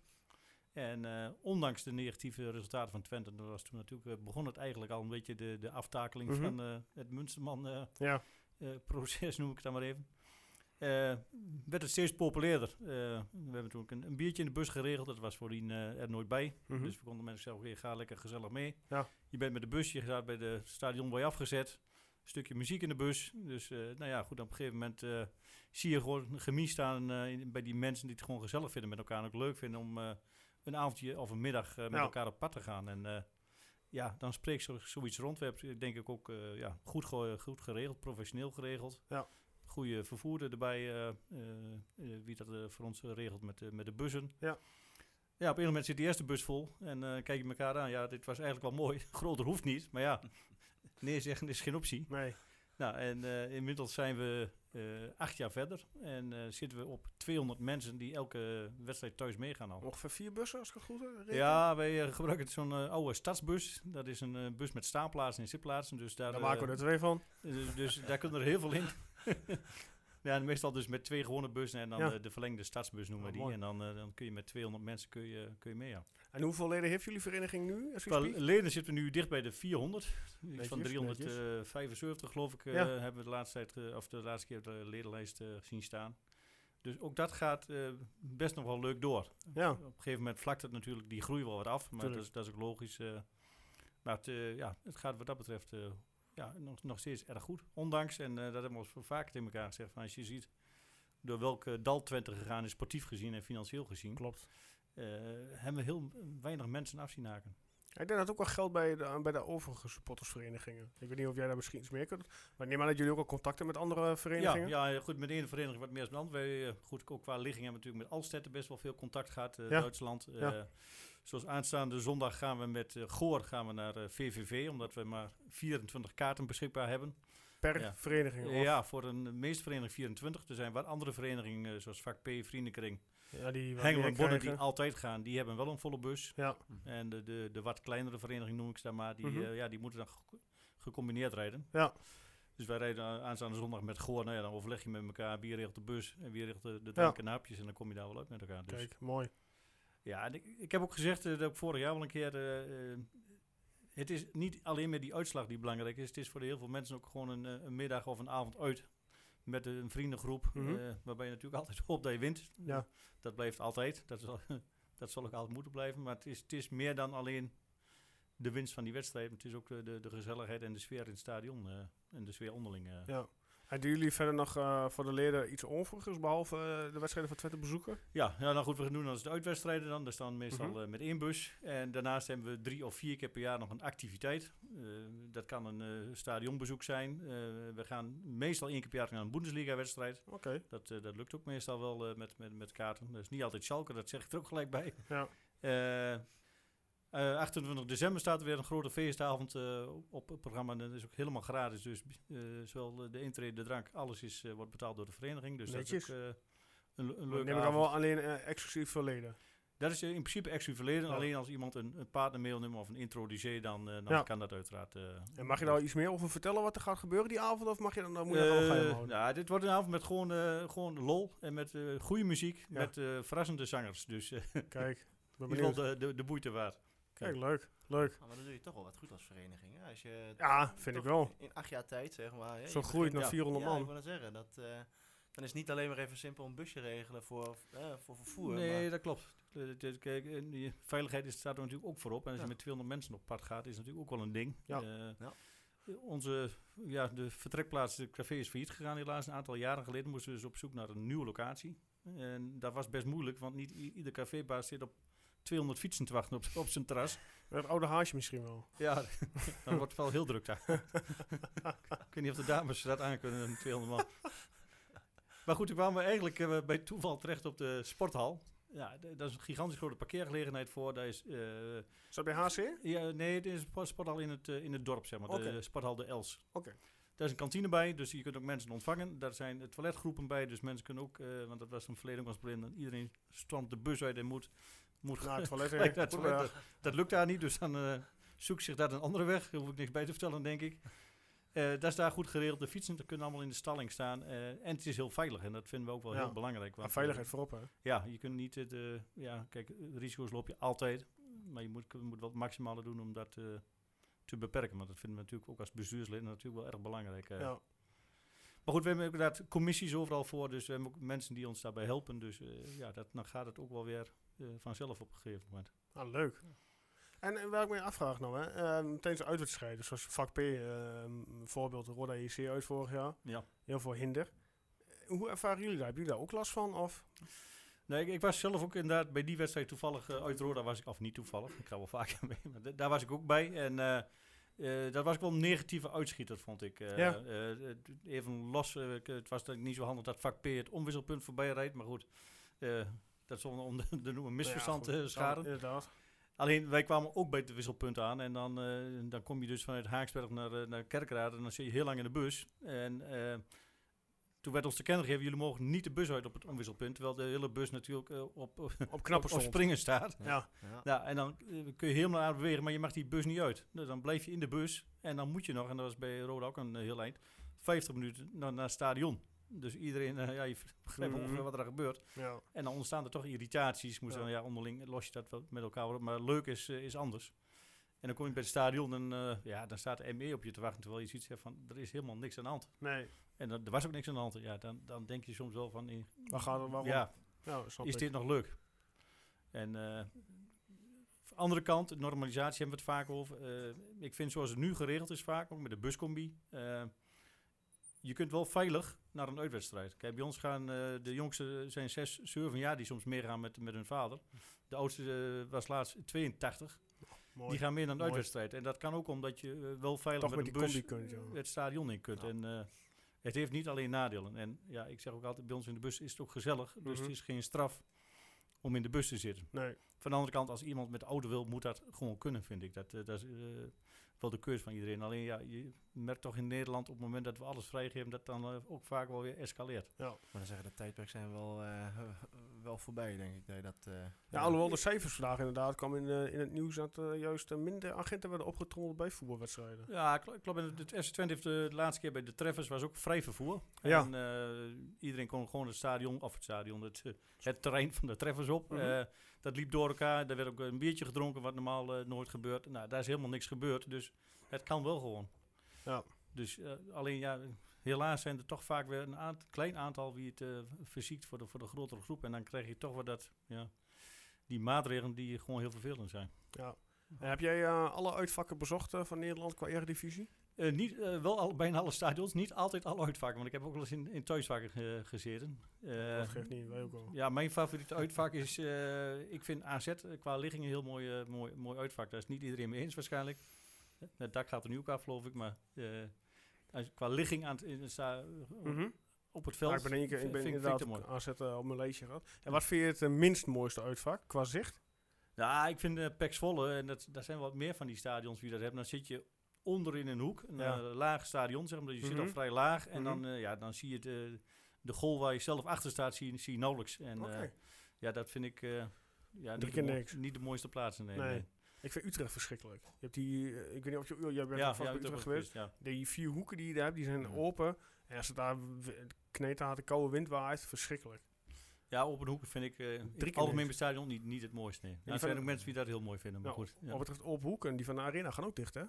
En eh, ondanks de negatieve resultaten van Twente, dat was toen natuurlijk, begon het eigenlijk al een beetje de, de aftakeling Mhm. van het Munsterman eh, Ja. eh, proces, noem ik het dan maar even. Werd het steeds populairder. We hebben toen ook een, een biertje in de bus geregeld. Dat was voordien er nooit bij. Mhm. Dus we konden mensen zeggen, oké, ga lekker gezellig mee. Ja. Je bent met de bus, je gaat bij de stadion bij afgezet. Stukje muziek in de bus. Dus eh, nou ja, goed, op een gegeven moment eh, zie je gewoon een chemie staan eh, in- bij die mensen die het gewoon gezellig vinden met elkaar. En ook leuk vinden om een avondje of een middag met elkaar op pad te gaan. En ja, dan spreekt zo, zoiets rond. We hebben denk ik ook ja, goed, goed geregeld, professioneel geregeld. Ja. Goede vervoerder erbij, wie dat voor ons regelt met, de met de bussen. Ja. Ja, op een moment zit die eerste bus vol en eh, kijk je elkaar aan. Ja, dit was eigenlijk wel mooi. <laughs> Groter hoeft niet, maar ja, nee zeggen is geen optie. Nee. Nou, en eh, inmiddels zijn we eh, acht jaar verder en eh, zitten we op 200 mensen die elke wedstrijd thuis meegaan al. Ongeveer vier bussen, als ik het goed heb. Ja, wij gebruiken zo'n oude stadsbus. Dat is een bus met staanplaatsen en zitplaatsen. Dus daar, Daar maken we er twee van. dus, dus daar kunnen er heel veel in. <laughs> ja, meestal dus met twee gewone bussen en dan Ja. de verlengde stadsbus noemen we Oh, die. mooi. En dan, dan kun je met 200 mensen kun je, kun je mee, ja. En hoeveel leden heeft jullie vereniging nu? Qua leden zitten we nu dicht bij de 400. Iets Netjes, van netjes. 375 geloof ik, eh, hebben we de laatste, tijd, eh, of de laatste keer de ledenlijst eh, zien staan. Dus ook dat gaat best nog wel leuk door. Ja. Op een gegeven moment vlakt het natuurlijk die groei wel wat af, maar dat is, dat is ook logisch. maar het, ja, het gaat wat dat betreft ja, nog, nog steeds erg goed. Ondanks, en dat hebben we ons vaak tegen elkaar gezegd, van als je ziet door welke dal Twente gegaan is, sportief gezien en financieel gezien, Klopt. Eh, hebben we heel weinig mensen af zien haken. Ik denk dat ook wel geldt bij de, bij de overige supportersverenigingen. Ik weet niet of jij daar misschien iets meer kunt. Maar neem aan dat jullie ook al contacten met andere verenigingen. ja, goed, met de ene vereniging wat meer de andere. Wij, eh, goed, ook qua ligging hebben we natuurlijk met Alstetten best wel veel contact gehad, eh, Ja. Duitsland. Ja. Zoals aanstaande zondag gaan we met Goor gaan we naar VVV, omdat we maar 24 kaarten beschikbaar hebben. Per Ja. vereniging. of- Ja, voor een meeste vereniging 24. Er zijn wat andere verenigingen, eh, zoals vak P, Vriendenkring, ja, die Hengel en Bonne, die altijd gaan. Die hebben wel een volle bus. Ja, En de, de, de wat kleinere vereniging noem ik ze maar, die, Mhm. eh, ja, die moeten dan ge- gecombineerd rijden. ja. Dus wij rijden aanstaande zondag met Goor. Nou ja, dan overleg je met elkaar wie regelt de bus en wie regelt de, de drank en hapjes. En dan kom je daar wel uit met elkaar. Dus, kijk, mooi. ja, ik, ik heb ook gezegd, eh, dat ik vorig jaar wel een keer... eh, het is niet alleen met die uitslag die belangrijk is. Het is voor heel veel mensen ook gewoon een, eh, een middag of een avond uit. Met een vriendengroep. Mhm. eh, waarbij je natuurlijk altijd hoopt dat je wint. Ja. Dat blijft altijd. Dat zal, <laughs> dat zal ook altijd moeten blijven. Maar het is, het is meer dan alleen de winst van die wedstrijd. Het is ook de, de, de gezelligheid en de sfeer in het stadion. eh, en de sfeer onderling. eh. Ja. En doen jullie verder nog eh, voor de leden iets overigs, behalve eh, de wedstrijden van Twente bezoeken? Ja, ja, nou goed, we gaan doen als de uitwedstrijden dan. Dat staan meestal Mhm. eh, met één bus. En daarnaast hebben we drie of vier keer per jaar nog een activiteit. Dat kan een stadionbezoek zijn. We gaan meestal één keer per jaar naar een Bundesliga-wedstrijd. Oké. Dat, dat lukt ook meestal wel met, met, met kaarten. Dat is niet altijd Schalke, dat zeg ik er ook gelijk bij. Ja. Eh, eh, 28 december staat er weer een grote feestavond eh, op het programma. En dat is ook helemaal gratis. Dus eh, zowel de intrede, de drank, alles is, wordt betaald door de vereniging. Dus Netjes. dat is ook een, een Neem leuke ik dan avond. wel alleen exclusief voor leden? Dat is in principe exclusief verleden. Ja. Alleen als iemand een, een partner mailnummer of een introducee, dan, dan Ja. kan dat uiteraard. En mag je daar iets meer over vertellen wat er gaat gebeuren die avond? Of mag je dan, dan moet je Eh, houden? ja, dit wordt een avond met gewoon, gewoon lol en met goede muziek, Ja. met verrassende zangers. Dus Kijk, ik ben <laughs> de, de, de boete waard. Kijk, leuk. Leuk. Ah, maar dan doe je toch wel wat goed als vereniging. Hè? Als je Ja, vind ik wel. In acht jaar tijd, zeg maar. hè, Zo groeit naar ja. 400 Ja, ik man. wil dat zeggen. Dat, eh, dan is het niet alleen maar even simpel een busje regelen voor, eh, voor vervoer. nee, maar- dat klopt. Eh, kijk, die veiligheid is, staat er natuurlijk ook voorop. En als Ja. je met 200 mensen op pad gaat, is natuurlijk ook wel een ding. Ja. Eh, Ja. Onze ja, de vertrekplaats, de café is failliet gegaan helaas. Een aantal jaren geleden moesten we dus op zoek naar een nieuwe locatie. En dat was best moeilijk, want niet ieder cafébaas zit op 200 fietsen te wachten op, <laughs> op zijn terras. Het oude haasje misschien wel. Ja, <laughs> dan wordt het wel heel druk daar. ik weet niet of de dames dat aan kunnen, een 200 man. Maar goed, toen kwamen we eigenlijk eh, bij toeval terecht op de sporthal. Ja, d- daar is een gigantisch grote parkeergelegenheid voor. Daar is, Is dat bij HC? ja, nee, het is een spo- sporthal in het, eh, in het dorp, zeg maar. De sporthal de Els. Oké. Daar is een kantine bij, dus je kunt ook mensen ontvangen. Daar zijn toiletgroepen bij, dus mensen kunnen ook, want dat was het verleden ook een probleem, dat iedereen stormt de bus uit en moet, moet Naar het toilet. <laughs> gelijk naar het goed, toilet. Dat, dat lukt daar niet, dus dan eh zoekt zich daar een andere weg. Daar hoef ik niks bij te vertellen, denk ik. Eh dat is daar goed geregeld. De fietsen kunnen allemaal in de stalling staan. eh, en het is heel veilig en dat vinden we ook wel Ja. heel belangrijk. Want, veiligheid voorop, hè? ja, je kunt niet het, ja, kijk, risico's loop je altijd. Maar je moet, moet wel het maximale doen om dat te beperken. Want dat vinden we natuurlijk ook als bestuurslid natuurlijk wel erg belangrijk. Ja. Maar goed, we hebben inderdaad commissies overal voor. Dus we hebben ook mensen die ons daarbij helpen. Dus ja, dat, dan gaat het ook wel weer vanzelf op een gegeven moment. Ah, leuk. En, en waar ik me afvraag nou, hè, ehm, tijdens de uitwedstrijden, zoals vak P, ehm, bijvoorbeeld Roda JC uit vorig jaar, Ja. heel veel hinder. Hoe ervaren jullie dat? Hebben jullie daar ook last van? Of? Nee, ik, ik was zelf ook inderdaad bij die wedstrijd toevallig uh, uit Roda was ik, of niet toevallig, ik ga wel <laughs> vaker mee, maar daar was ik ook bij. En uh, uh, dat was wel een negatieve uitschieter, vond ik. Uh, Ja. even los, uh, het was niet zo handig dat vak P het omwisselpunt voorbij rijdt, maar goed. Dat is om de, de noemen misverstand Ja, te goed. scharen. Ja, inderdaad. Alleen, wij kwamen ook bij het wisselpunt aan. En dan, eh, dan kom je dus vanuit Haaksberg naar, eh, naar Kerkrade. En dan zit je heel lang in de bus. En eh, toen werd ons te kennen gegeven, jullie mogen niet de bus uit op het omwisselpunt. Terwijl de hele bus natuurlijk eh, op, op, Op knappen op springen staat. Ja. Ja. Ja, en dan eh, kun je helemaal aan bewegen, maar je mag die bus niet uit. Dus dan blijf je in de bus. En dan moet je nog, en dat was bij Roda ook een eh, heel eind, 50 minuten naar, naar het stadion. Dus iedereen, eh, ja, je begrijpt Mhm. ongeveer wat er gebeurt. Ja. En dan ontstaan er toch irritaties. Moest Ja. dan, ja, onderling los je dat wel met elkaar op. Maar leuk is, eh, is anders. En dan kom je bij het stadion en eh, ja, dan staat de ME op je te wachten. Terwijl je ziet zegt van, er is helemaal niks aan de hand. Nee, En dan, er was ook niks aan de hand. Ja, dan, dan denk je soms wel van, eh, waar gaat het? Waarom? ja, is ik. dit nog leuk? En de andere kant, normalisatie hebben we het vaak over. Ik vind zoals het nu geregeld is vaak, ook met de buscombi. Je kunt wel veilig naar een uitwedstrijd. Kijk, bij ons gaan eh, de jongsten zijn 6, 7 jaar die soms meegaan met, met hun vader. De oudste eh, was laatst 82. Mooi. Die gaan meer naar een uitwedstrijd. En dat kan ook omdat je eh, wel veilig Toch met, met een bus combi kunt, ja. het stadion in kunt. Ja. En eh, het heeft niet alleen nadelen. En ja, ik zeg ook altijd, bij ons in de bus is het ook gezellig. Dus Mhm. het is geen straf om in de bus te zitten. Nee, Van de andere kant, als iemand met de auto wil, moet dat gewoon kunnen, vind ik. Dat, eh, dat eh, wel de keuze van iedereen. Alleen ja, je merkt toch in Nederland op het moment dat we alles vrijgeven, dat dan eh, ook vaak wel weer escaleert. Maar dan zeggen, de tijdperk zijn wel, eh, wel voorbij, denk ik. Je dat, eh, ja, alhoewel de cijfers vandaag inderdaad kwam in, eh, in het nieuws dat eh, juist eh, minder agenten werden opgetrommeld bij voetbalwedstrijden. Ja, kl- klopt. En Het FC Twente heeft de, de laatste keer bij de Treffers was ook vrij vervoer. Ja. En eh, iedereen kon gewoon het stadion, of het stadion, het, eh, het terrein van de Treffers op. Mhm. Eh, dat liep door elkaar. Er werd ook een biertje gedronken, wat normaal eh, nooit gebeurt. Nou, daar is helemaal niks gebeurd. Dus het kan wel gewoon. Ja. Dus eh, alleen ja, helaas zijn er toch vaak weer een aant- klein aantal wie het eh verziekt voor de, voor de grotere groep. En dan krijg je toch weer dat, ja, die maatregelen die gewoon heel vervelend zijn. Ja. En heb jij alle uitvakken bezocht van Nederland qua eredivisie? Eh, niet, eh, wel al, bijna alle stadions, niet altijd alle uitvakken. Want ik heb ook wel eens in, in thuisvakken ge- gezeten. Eh, dat geeft niet, wij ook wel. ja, mijn favoriete uitvak is, ik vind AZ qua ligging een heel mooi, mooi, mooi uitvak. Daar is niet iedereen mee eens waarschijnlijk. Het dak gaat er nu ook af, geloof ik. Maar qua ligging aan het, Mhm. op het veld Ja, ik ben, keer, ik vind- ben vind- vind inderdaad mooi. AZ op mijn lijstje gehad. En wat vind je het minst mooiste uitvak qua zicht? Ja, ik vind uh, Pek Zwolle, en dat, daar zijn wat meer van die stadions wie dat hebben. Dan zit je onder in een hoek, een Ja. eh, laag stadion, zeg maar. Je zit Mhm. al vrij laag en Mhm. dan, eh, ja, dan zie je de, de goal waar je zelf achter staat, zie, je- zie je nauwelijks. En eh, ja, dat vind ik ja, niet, de niks. niet de mooiste. Nee, Nee. nee. Ik vind Utrecht verschrikkelijk. Je hebt die, ik weet niet of je, oh, jij bent Ja, vast ja, bij dat Utrecht geweest. ja. Die vier hoeken die je daar hebt, die zijn Ja. open. En als het daar kneten de koude wind waait, verschrikkelijk. ja, op een hoek vind ik uh, het algemeen bij stadion niet, niet het mooiste. Nee. die er zijn ook mensen die dat heel mooi vinden, maar Nou, goed. Ja. Wat betreft open hoeken, die van de arena gaan ook dicht, hè?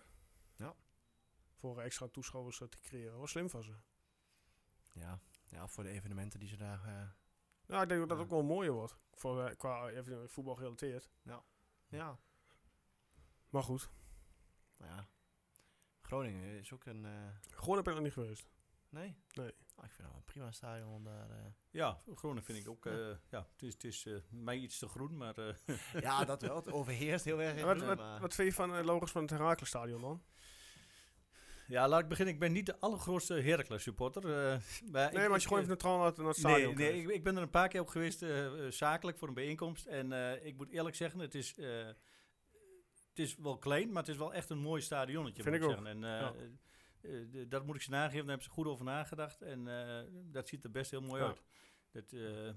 Ja. Voor extra toeschouwers eh, te creëren. Wel slim van ze. ja, ja, voor de evenementen die ze daar... eh, Nou, ik denk dat dat Ja. ook wel mooier wordt. Voor, eh, qua even voetbal gerelateerd. ja, Maar goed. nou ja. Groningen is ook een... eh, Gewoon heb ik nog niet geweest. nee? Nee. Ah, ik vind het wel een prima stadion om daar... eh, ja, Groningen vind ik ook, eh, ja, het is, het is eh, mij iets te groen, maar... eh, <laughs> ja, dat wel. Het overheerst heel erg. Wat, eh, wat, maar- wat vind je van uh, Logos van het Herakles-stadion dan? Ja, laat ik beginnen. Ik ben niet de allergrootste Heracles supporter. eh, <laughs> maar Nee, ik- maar als je gewoon eh, even neutraal naar, het- naar het Nee, stadion nee kijkt. ik, ik ben er een paar keer ook geweest, eh, eh, zakelijk, voor een bijeenkomst. En eh, ik moet eerlijk zeggen, het is, eh, het is wel klein, maar het is wel echt een mooi stadionnetje. Vind moet ik zeggen. En, eh, ja. eh, eh, dat moet ik ze nageven, daar hebben ze goed over nagedacht. En eh, dat ziet er best heel mooi Ja. uit. Dat eh,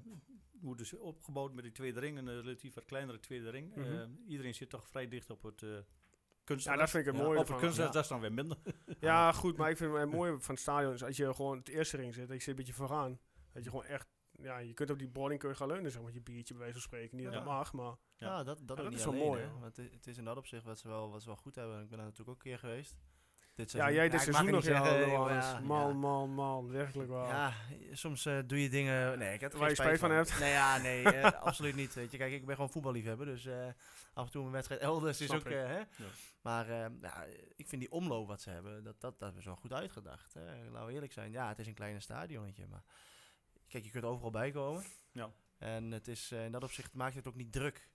wordt dus opgebouwd met die tweede ring, een eh, relatief wat kleinere tweede ring. Mhm. Eh, iedereen zit toch vrij dicht op het uh, Ja, dat vind ik het Ja, mooie op ja. dat is dan weer minder. <laughs> Ja, goed, maar ik vind het mooie van het stadion is als je gewoon het eerste ring zit je zit een beetje vooraan. Dat je gewoon echt, ja, je kunt op die boarding kun je gaan leunen, zeg maar, je biertje bij wijze van spreken. Niet dat Ja. dat mag, maar Ja. Dat, dat, Ja, ook dat niet is wel alleen, mooi, hè. Want het, het is in dat opzicht wat ze wel, wat ze wel goed hebben. Ik ben daar natuurlijk ook een keer geweest. Dit Ja, jij dit seizoen nog ja, zeggen, Johannes. ja, Man, ja. man, man. Werkelijk waar. Ja, soms eh, doe je dingen... Nee, ik heb er Waar geen je spijt van van hebt. Nee, ja, nee, <laughs> eh, absoluut niet. Weet je, kijk, ik ben gewoon voetballiefhebber, dus eh, af en toe een wedstrijd elders is ook... ik. hè? Ja. Maar eh, ja, ik vind die omloop wat ze hebben, dat, dat, dat is wel goed uitgedacht. Hè. Laten we eerlijk zijn. Ja, het is een kleine stadionnetje, maar... Kijk, je kunt overal bij komen. Ja. En het is, eh, in dat opzicht maakt het ook niet druk.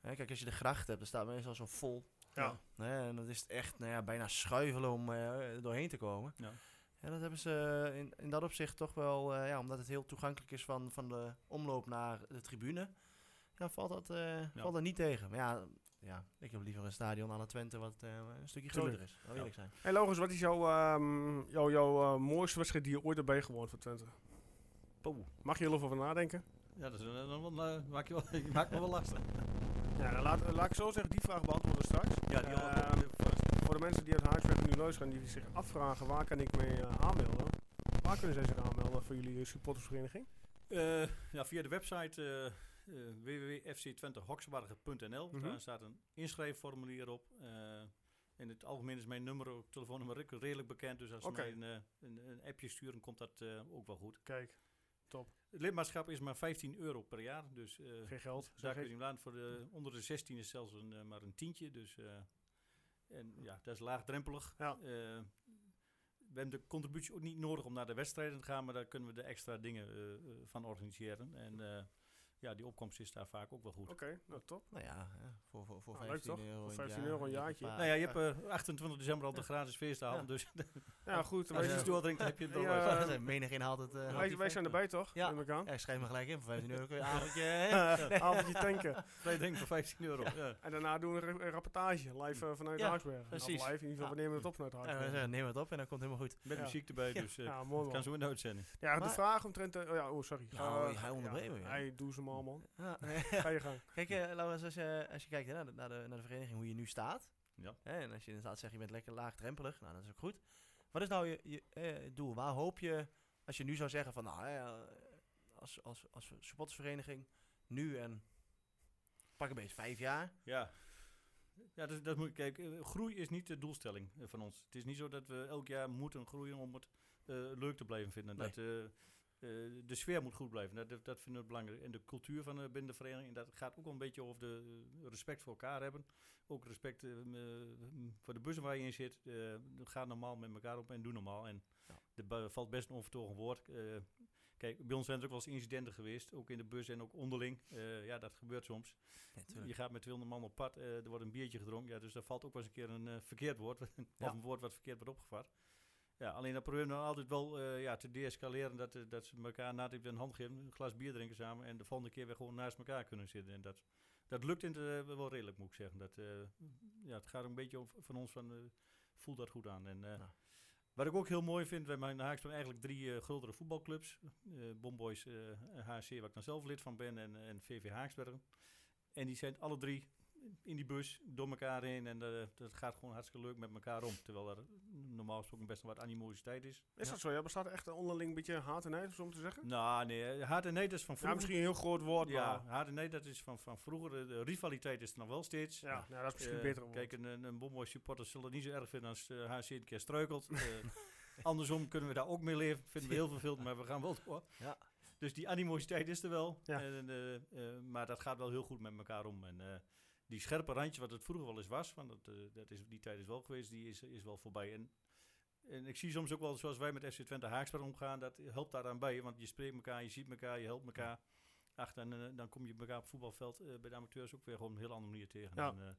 Hè, kijk, als je de gracht hebt, dan staat meestal zo vol. Ja. En dat is echt nou ja, bijna schuivelen om eh, er doorheen te komen. Ja. En dat hebben ze in, in dat opzicht toch wel, eh, ja, omdat het heel toegankelijk is van, van de omloop naar de tribune, ja, valt, dat, eh, valt dat niet tegen. Maar ja, ja, ik heb liever een stadion aan de Twente wat eh, een stukje Tuurlijk. groter is. Eerlijk zijn. Hey Logos, wat is jouw, ehm, jouw, jouw eh, mooiste wedstrijd die je ooit erbij gewoond voor Twente? Mag je heel even over nadenken? Ja, dat is, dan, dan, eh, maak je, wel, <laughs> je maakt me wel lastig. Ja, dan laat, laat ik zo zeggen, die vraag beantwoorden we straks. Ja, die Ehm, voor de mensen die uit Haaksberg nu luisteren en die zich afvragen waar kan ik mee eh, aanmelden, waar kunnen zij zich aanmelden voor jullie supportersvereniging? Eh, ja, via de website eh eh www.fc20hokswaardige.nl. Mhm. Daar staat een inschrijfformulier op. Eh, in het algemeen is mijn nummer, ook telefoonnummer redelijk bekend. Dus als ze Oké. mij een, eh, een, een appje sturen, komt dat eh, ook wel goed. Kijk, Het lidmaatschap is maar 15 euro per jaar. Dus eh, geen geld. daar kun je hem laten. Voor de, onder de 16 is zelfs een, eh, maar een tientje. Dus, eh, en ja, dat is laagdrempelig. Ja. We hebben de contributie ook niet nodig om naar de wedstrijden te gaan, maar daar kunnen we de extra dingen van organiseren. En ja, die opkomst is daar vaak ook wel goed. Oké, nou top. Nou ja, hè, voor, voor, voor Nou, leuk 15 toch? euro. Voor in 15 het euro een jaar, jaartje. Nou ja, je hebt eh, 28 december al de gratis feestavond, Ja. dus <laughs> Ja, goed. als je Wij, iets doordrinkt, heb je het wel. Ja, <laughs> menig inhaalt het. eh, wij, zijn erbij toch? Ja. Ik. Ja, ik schrijf me gelijk in voor 15 euro. kun <laughs> je een avondje. Avondje tanken. Wij denken voor 15 euro. Ja. En daarna doen we een, rapportage live eh, vanuit Ja, Haaksberg. precies. Live, in ieder geval, we nemen het op vanuit Ja, we neem het op en dan komt helemaal goed. Met muziek erbij, dus eh kan zo in de uitzending. Ja, de vraag omtrent... eh, oh ja, oh sorry. Hij onderbreekt. Hij doet ze man. <laughs> Ja. Ga je gang. Kijk, eh, Laurens, als je, als je kijkt hè, naar, de, naar, de, naar de vereniging, hoe je nu staat. Ja. Hè, en als je inderdaad zegt, je bent lekker laagdrempelig. Nou, dat is ook goed. Wat is nou je, je eh, doel? Waar hoop je, als je nu zou zeggen van, nou, eh, als, als, als supportersvereniging, nu en pak een beetje vijf jaar. Ja. Ja, dat, dat moet, kijk, eh, groei is niet de doelstelling van ons. Het is niet zo dat we elk jaar moeten groeien om het eh, leuk te blijven vinden. Nee. Dat, de sfeer moet goed blijven. Dat, dat, vinden we belangrijk. En de cultuur van eh, binnen de vereniging. En dat gaat ook wel een beetje over de eh, respect voor elkaar hebben. Ook respect eh, eh, voor de bussen waar je in zit. Eh, ga normaal met elkaar op en doe normaal. En Ja. er valt best een onvertogen woord. Eh, kijk, bij ons zijn er ook wel eens incidenten geweest. Ook in de bus en ook onderling. Eh, ja, dat gebeurt soms. Je gaat met 200 man op pad, eh, er wordt een biertje gedronken. Ja, dus daar valt ook wel eens een keer een eh, verkeerd woord. <laughs> of een woord wat verkeerd wordt opgevat. Ja, alleen dat proberen we dan altijd wel eh, ja, te deescaleren. Dat, eh, dat ze elkaar na het een hand geven, een glas bier drinken samen. En de volgende keer weer gewoon naast elkaar kunnen zitten. En dat, dat lukt in het, eh, wel redelijk, moet ik zeggen. Dat, ja, het gaat een beetje van ons van, eh, voelt dat goed aan. En, Ja. Wat ik ook heel mooi vind, wij hebben in eigenlijk drie grotere voetbalclubs. Bomboys, HC, waar ik dan zelf lid van ben, en, en VV Haaksbergen. En die zijn alle drie in die bus door elkaar heen. En eh, dat gaat gewoon hartstikke leuk met elkaar om. Terwijl er normaal gesproken best wel wat animositeit is. Is Ja. dat zo? Ja, bestaat er echt een onderling beetje haat en nijd, om te zeggen? Nou, nee, hart en nee, dat is van Ja, vroeger. misschien een heel groot woord, Ja, maar... hart en nee, dat is van, van vroeger. De, rivaliteit is er nog wel steeds. Ja, nou, dat is misschien Eh, beter woord. Kijk, een, een, Bomboy supporter zullen het niet zo erg vinden als eh HC een keer struikelt. Eh, <laughs> andersom kunnen we daar ook mee leven. Vinden we heel vervelend, maar we gaan wel door. Ja. Dus die animositeit is er wel. Ja. En, eh, eh, maar dat gaat wel heel goed met elkaar om. En eh, die scherpe randje wat het vroeger wel eens was, want dat, eh, dat is, die tijd is wel geweest, die is, is wel voorbij. En, en ik zie soms ook wel, zoals wij met FC Twente Haaksberg omgaan, dat helpt daaraan bij. Want je spreekt elkaar, je ziet elkaar, je helpt elkaar. Ach, dan, eh, dan kom je elkaar op het voetbalveld eh, bij de amateurs ook weer gewoon op een heel andere manier tegen. Ja. En, eh,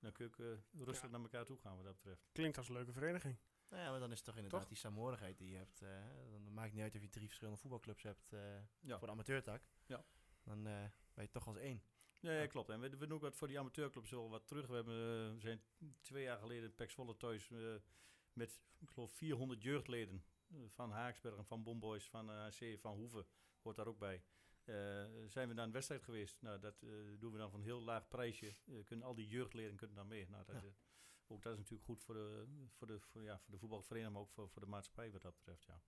dan kun je ook, rustig Ja. naar elkaar toe gaan wat dat betreft. Klinkt als een leuke vereniging. Nou ja, maar dan is het toch inderdaad Toch? die saamhorigheid die je hebt. eh, dan maakt het niet uit of je drie verschillende voetbalclubs hebt eh, Ja. voor de amateurtak. Ja. Dan eh, ben je toch als één. Nee, Ja. klopt. En we, we doen ook wat voor die amateurclubs wel wat terug. We hebben, eh, we zijn twee jaar geleden Pax Volle thuis eh, met, ik geloof, 400 jeugdleden eh, van Haaksberg en van Bomboys, van AC, van Hoeven, hoort daar ook bij. Zijn we naar een wedstrijd geweest. Nou, dat doen we dan van een heel laag prijsje. Kunnen al die jeugdleden kunnen dan mee. Nou, dat, Ja. ook dat is natuurlijk goed voor de, voor de, voor, ja, voor de voetbalvereniging, maar ook voor, voor de maatschappij wat dat betreft. Ja.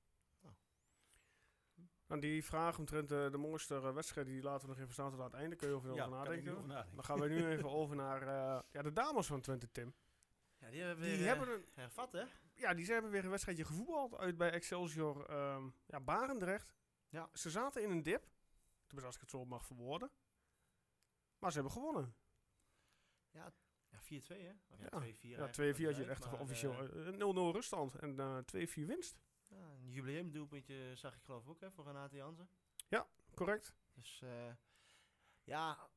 Nou, die vraag omtrent eh, de mooiste eh, wedstrijd, die laten we nog even staan tot aan het einde. Kun je over, Ja, over nadenken? over nadenken. Dan gaan we nu even <laughs> over naar eh, ja, de dames van Twente, Tim. Ja, die hebben, Die weer, hebben een... hervat, hè? ja, die ze hebben weer een wedstrijdje gevoetbald uit bij Excelsior ehm, ja, Barendrecht. Ja. Ze zaten in een dip. Tenminste, als ik het zo mag verwoorden. Maar ze hebben gewonnen. Ja, 4-2 hè? Of ja, Ja. 2-4 Ja, 2-4 eigenlijk, had je echt maar, officieel. eh, eh, 0-0 ruststand en eh 2-4 winst. Ja, een jubileumdoelpuntje zag ik geloof ik ook hè, voor Renate Jansen. Correct. Dus eh, ja,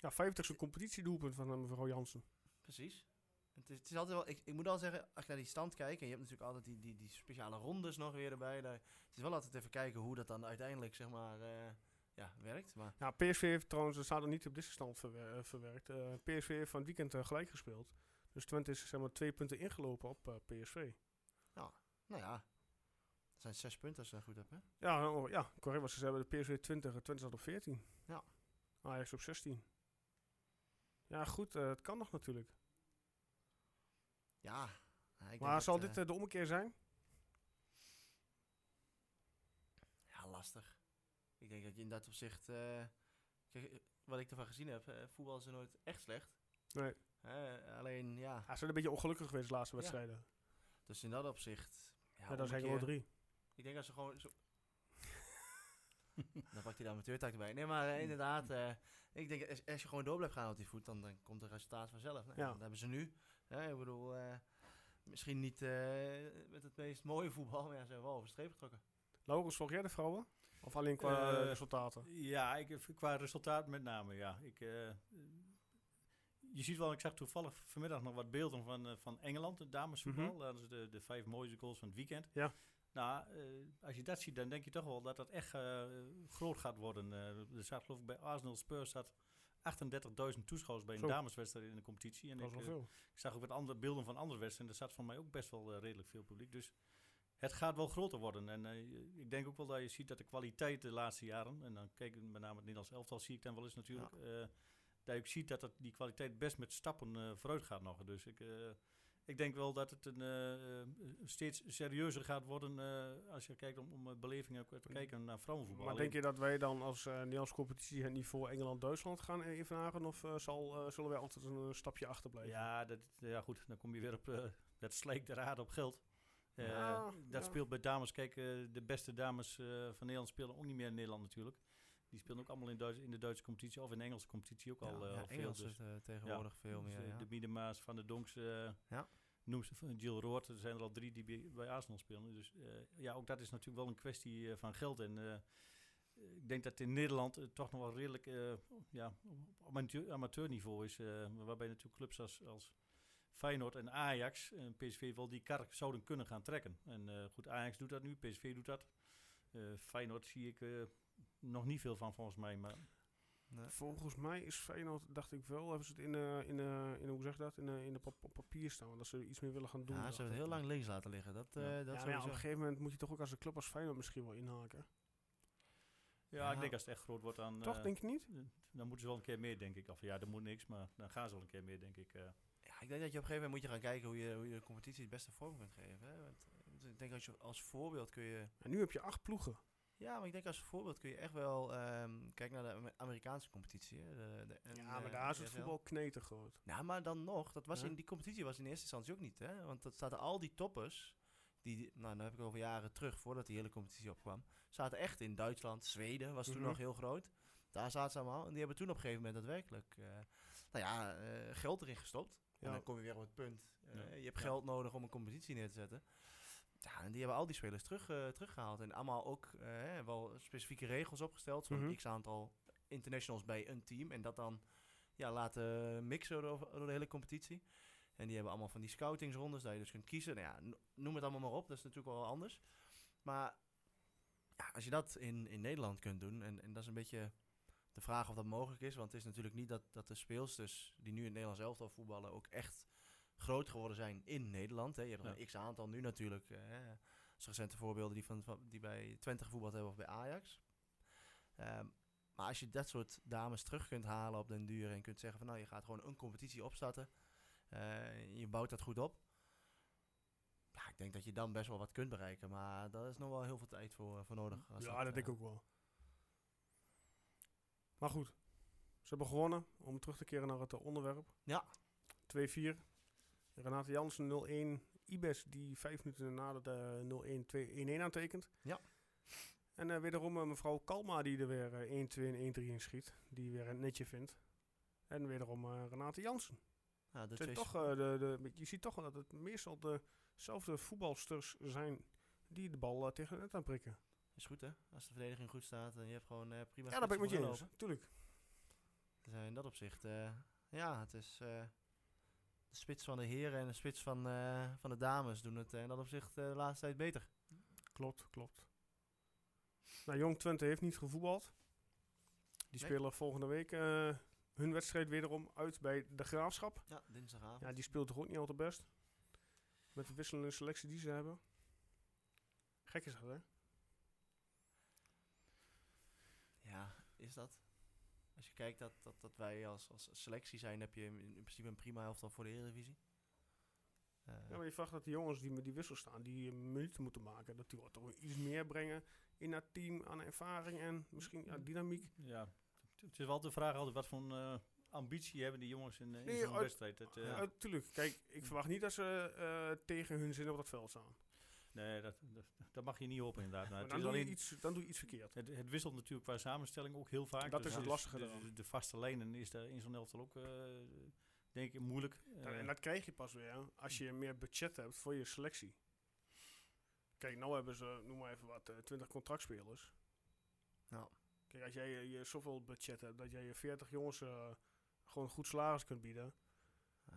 Ja, 50ste competitiedoelpunt van eh, mevrouw Jansen. precies. Het is, het is altijd wel, ik, ik moet al zeggen, als je naar die stand kijkt, en je hebt natuurlijk altijd die, die, die speciale rondes nog weer erbij. Daar, het is wel altijd even kijken hoe dat dan uiteindelijk zeg maar, eh, ja, werkt. Maar Ja, PSV heeft trouwens, staat er niet op deze stand verwer- verwerkt. PSV heeft van het weekend gelijk gespeeld. Dus Twente is zeg maar twee punten ingelopen op PSV. Nou ja, dat zijn zes punten als je dat goed hebt. Hè? Ja, oh, ja correct. Want ze hebben de PSV 20 en Twente staat op 14. Ja. Ajax op 16. Ja, goed, eh, het kan nog natuurlijk. Ja, ik maar zal eh, dit eh, de ommekeer zijn? Ja, lastig. Ik denk dat je in dat opzicht... kijk, wat ik ervan gezien heb, voetbal is er nooit echt slecht. Nee. Alleen, ja, Ja, ze zijn een beetje ongelukkig geweest de laatste Ja. wedstrijden. dus in dat opzicht... Ja, Ja, dat zijn ommekeer- gewoon drie. Ik denk als ze gewoon zo... <laughs> dan pakt hij de amateurtak erbij. Nee, maar eh, inderdaad, eh, ik denk als, als je gewoon door blijft gaan op die voet, dan, dan komt het resultaat vanzelf. Nou, Ja. Dat hebben ze nu. Hè, ik bedoel, eh, misschien niet eh, met het meest mooie voetbal, maar ja, ze hebben wel over streep getrokken. Laurens, volg jij de vrouwen? Of alleen qua resultaten? Ja, ik, qua resultaat met name, ja. Ik, eh, je ziet wel, ik zag toevallig vanmiddag nog wat beelden van, eh, van Engeland, het damesvoetbal. Mhm. Dat is de, de vijf mooiste goals van het weekend. Ja. Nou, eh, als je dat ziet, dan denk je toch wel dat dat echt eh, groot gaat worden. Er staat geloof ik bij Arsenal Spurs staat 38.000 toeschouwers bij een Zo. dameswedstrijd in de competitie. En Dat ik, veel. ik zag ook wat andere beelden van andere wedstrijden. Er zat voor mij ook best wel redelijk veel publiek. Dus het gaat wel groter worden. En ik denk ook wel dat je ziet dat de kwaliteit de laatste jaren, en dan kijk ik met name het Nederlands elftal, zie ik dan wel eens natuurlijk, dat ook ziet dat het, die kwaliteit best met stappen eh, vooruit gaat nog. Dus ik, eh, ik denk wel dat het een, eh, steeds serieuzer gaat worden als je kijkt om, om beleving ook te kijken naar vrouwenvoetbal. Maar denk je dat wij dan als eh Nederlandse competitie het niveau Engeland-Duitsland gaan evenaren? Of eh, zal, zullen wij altijd een, stapje achterblijven? Ja, dat, ja, goed. Dan kom je weer op. dat slijkt de raad op geld. Ja, dat ja. speelt bij dames. Kijk, de beste dames van Nederland spelen ook niet meer in Nederland natuurlijk. Die spelen ook allemaal in, Duits, in de Duitse competitie of in de Engelse competitie ook al, eh, ja, al veel. Engels Dus, eh, tegenwoordig veel dus, meer. eh, ja. De Miedema's, Van de Donks, eh Ja. noem ze van Jill Roord. Er zijn er al drie die bij, Arsenal spelen. Dus eh, ja, ook dat is natuurlijk wel een kwestie eh, van geld. En eh, ik denk dat in Nederland het toch nog wel redelijk eh, ja, op amateur, amateurniveau is. eh, waarbij natuurlijk clubs als, als Feyenoord en Ajax en PSV wel die kar zouden kunnen gaan trekken. En eh, goed, Ajax doet dat nu, PSV doet dat. Eh, Feyenoord zie ik eh, nog niet veel van volgens mij. Maar Nee. Volgens mij is Feyenoord, dacht ik wel, hebben ze het in, eh, in, eh, in hoe zeg je dat, in, eh, in de pap- op papier staan. Dat ze iets meer willen gaan doen. Ja, ze hebben ik. het heel lang links laten liggen. Dat, eh Ja. dat Ja, maar ja, op een gegeven moment moet je toch ook als een club als Feyenoord misschien wel inhaken. ja, Ja. ik denk als het echt groot wordt dan... toch, denk je niet? Dan moeten ze wel een keer meer, denk ik. Of ja, er moet niks, maar dan gaan ze wel een keer meer, denk ik. eh. Ja, ik denk dat je op een gegeven moment moet je gaan kijken hoe je, hoe je de competitie het beste vorm kunt geven. Hè? Want, ik denk als je als voorbeeld kun je... En nu heb je acht ploegen. Ja, maar ik denk als voorbeeld kun je echt wel... ehm kijk naar de Amer- Amerikaanse competitie. De, de, Ja, en, maar eh, daar is het voetbal kneten groot. Nou, maar dan nog, dat was in, die competitie was in eerste instantie ook niet. Hè? Want dat zaten al die toppers, die, nou dan heb ik over jaren terug, voordat die hele competitie opkwam, zaten echt in Duitsland, Zweden was toen Mhm. nog heel groot. Daar zaten ze allemaal. En die hebben toen op een gegeven moment daadwerkelijk eh, nou ja, eh, geld erin gestopt. En Ja. dan kom je weer op het punt. Ja. Je hebt geld nodig om een competitie neer te zetten. En die hebben al die spelers terug, eh, teruggehaald. En allemaal ook hè, wel specifieke regels opgesteld. Zo'n Mhm. x aantal internationals bij een team. En dat dan ja, laten mixen door, door de hele competitie. En die hebben allemaal van die scoutingsrondes, dat je dus kunt kiezen. Nou ja, no- noem het allemaal maar op, dat is natuurlijk wel anders. Maar ja, als je dat in, in Nederland kunt doen, en, en dat is een beetje de vraag of dat mogelijk is. Want het is natuurlijk niet dat, dat de speelsters die nu in het Nederlands elftal voetballen ook echt groot geworden zijn in Nederland. Hè. Je hebt Ja. een x-aantal nu natuurlijk. eh, hè. Als recente voorbeelden die, van, van- die bij Twente gevoetbald hebben of bij Ajax. Ehm, maar als je dat soort dames terug kunt halen op den duur en kunt zeggen van nou je gaat gewoon een competitie opstarten. eh, je bouwt dat goed op. Ja, ik denk dat je dan best wel wat kunt bereiken. Maar daar is nog wel heel veel tijd voor, voor nodig. als Ja, dat denk ik eh, ook wel. Maar goed, ze hebben gewonnen. Om terug te keren naar het eh, onderwerp. Ja. 2-4. Renate Jansen 0-1. Ibes die vijf minuten na de 0-1 2-1-1 aantekent. Ja. En eh, wederom eh, mevrouw Kalma die er weer eh, 1-2 en 1-3 in schiet. Die weer een netje vindt. En wederom eh, Renate Jansen. Ja, de twee toch, eh, de, de, je ziet toch wel dat het meestal dezelfde voetbalsters zijn die de bal eh, tegen het net aan prikken. is goed hè. Als de verdediging goed staat en je hebt gewoon eh, prima Ja, daar ben ik met je eens. Tuurlijk. Dus eh, in dat opzicht, eh, ja, het is eh, de spits van de heren en de spits van, eh, van de dames doen het eh, in dat opzicht eh, de laatste tijd beter. Klopt, klopt. Nou, Jong Twente heeft niet gevoetbald. Die Nee. spelen volgende week hun wedstrijd wederom uit bij de Graafschap. Ja, dinsdagavond. Ja, die speelt toch ook niet al te best. Met de wisselende selectie die ze hebben. Gek is dat, hè? Ja, is dat? Als je kijkt dat, dat, dat wij als, als selectie zijn, heb je in, in principe een prima elftal voor de Eredivisie. Eh, Ja, maar je vraagt dat die jongens die met die wissel staan, die eh, minuten moeten maken, dat die wat toch iets meer brengen in dat team aan ervaring en misschien ja, dynamiek. Ja, het is wel de vraag altijd wat voor eh, ambitie hebben die jongens in, in Nee, zo'n wedstrijd. Ja, tuurlijk. Kijk, ik verwacht niet dat ze eh, tegen hun zin op dat veld staan. Nee, dat, dat, dat mag je niet hopen inderdaad. Nou, dan, is doe alleen, iets, dan doe je iets verkeerd. het, het wisselt natuurlijk qua samenstelling ook heel vaak. Dat is het dus- lastige dus de, de vaste lijnen is daar in zo'n elftal ook, eh, denk ik, moeilijk. Ja, Eh, en dat krijg je pas weer als je meer budget hebt voor je selectie. Kijk, nou hebben ze, noem maar even wat, eh, 20 contractspelers. Ja. Kijk, als jij eh, je zoveel budget hebt dat jij je 40 jongens eh, gewoon goed salaris kunt bieden,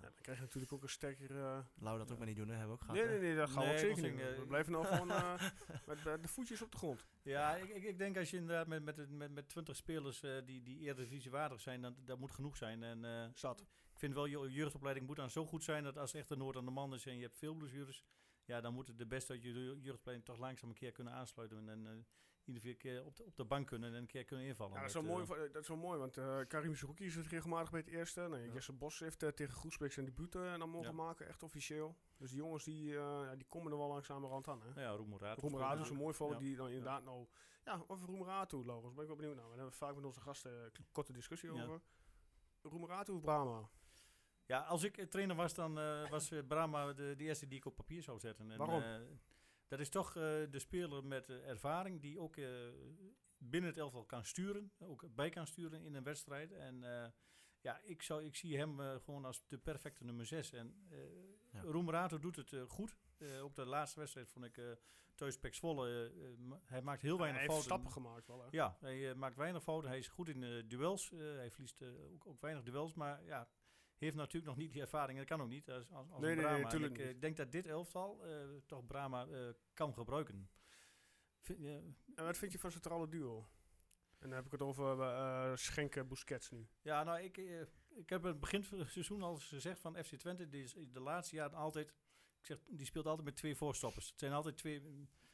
Ja. dan krijg je natuurlijk ook een sterker. Laten we dat ook maar niet doen, hè? hebben we ook gehad. nee, nee, nee, dat gaan we Nee, ook zeker niet. eh, We blijven nou gewoon <laughs> eh, met eh, de voetjes op de grond. Ja, ik, ik, ik denk als je inderdaad met, met, met, met 20 spelers die, die Eredivisie waardig zijn, dan dat moet genoeg zijn. En Zat. ik vind wel, je jeugdopleiding moet dan zo goed zijn dat als echt een nood aan de man is en je hebt veel blessures, ja, dan moet de beste uit je je jeugdopleiding toch langzaam een keer kunnen aansluiten en, eh, iedere keer op de, op de bank kunnen en een keer kunnen invallen. Ja, dat is Dat, wel mooi, eh, voor- dat is wel mooi want eh Karim Zerouki zit regelmatig bij het eerste. Nee, Ja. Jesse Bos heeft tegen Groesbeek zijn debuut dan mogen Ja. maken, echt officieel. Dus die jongens die, die komen er wel langzamerhand aan. Hè? nou ja, Roemeratu. Roemeratu is een mooi voorbeeld Ja. die dan inderdaad nou... Ja, over Roemeratu, Laurens, ben ik wel benieuwd naar. We hebben vaak met onze gasten een korte discussie over. Roemeratu of Brahma? Ja, als ik trainer was, dan eh, was eh, Brahma de, de eerste die ik op papier zou zetten. En, Waarom? eh, dat is toch de speler met ervaring die ook binnen het elftal kan sturen, ook bij kan sturen in een wedstrijd. En ja, ik, zou, ik zie hem gewoon als de perfecte nummer 6. En Ja. Roemerato doet het goed. Eh, ook de laatste wedstrijd vond ik eh thuis Pek Zwolle. hij maakt heel hij weinig heeft fouten. stappen gemaakt wel, hè? Ja, hij maakt weinig fouten. Hij is goed in duels. Hij verliest ook, ook weinig duels. Maar ja, heeft natuurlijk nog niet die ervaring. En dat kan ook niet als, als, Nee, nee, nee, Brahma. En tuurlijk ik eh, niet. denk dat dit elftal eh, toch Brahma eh, kan gebruiken. Vind En wat vind je van centrale duo? En dan heb ik het over eh Schenken Busquets nu. ja, nou, ik, ik heb het begin van het seizoen al gezegd van FC Twente. Die is de laatste jaren altijd... Ik zeg, die speelt altijd met twee voorstoppers. Het zijn altijd twee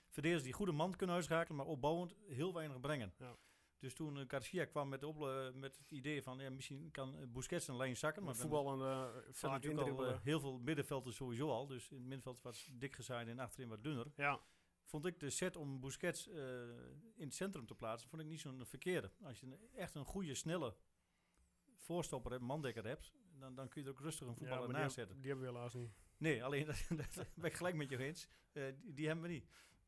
verdedigers die goede man kunnen uitschakelen, maar opbouwend heel weinig brengen. Ja. Dus toen uh, Garcia kwam met, de ople- met het idee van ja, misschien kan eh, Busquets een lijn zakken. Maar Maar dan voetbal en eh zijn vaak natuurlijk al eh, heel veel middenvelders sowieso al. Dus in het middenveld was dik gezaaid en achterin wat dunner. ja, Vond ik de set om Busquets eh, in het centrum te plaatsen, vond ik niet zo'n verkeerde. Als je een- echt een goede, snelle voorstopper hebt, mandekker hebt, dan, dan kun je er ook rustig een ja voetballer naast heb- zetten. die hebben we helaas niet. Nee, alleen, <laughs> dat, dat ben ik gelijk met je eens. Eh, die, die hebben we niet.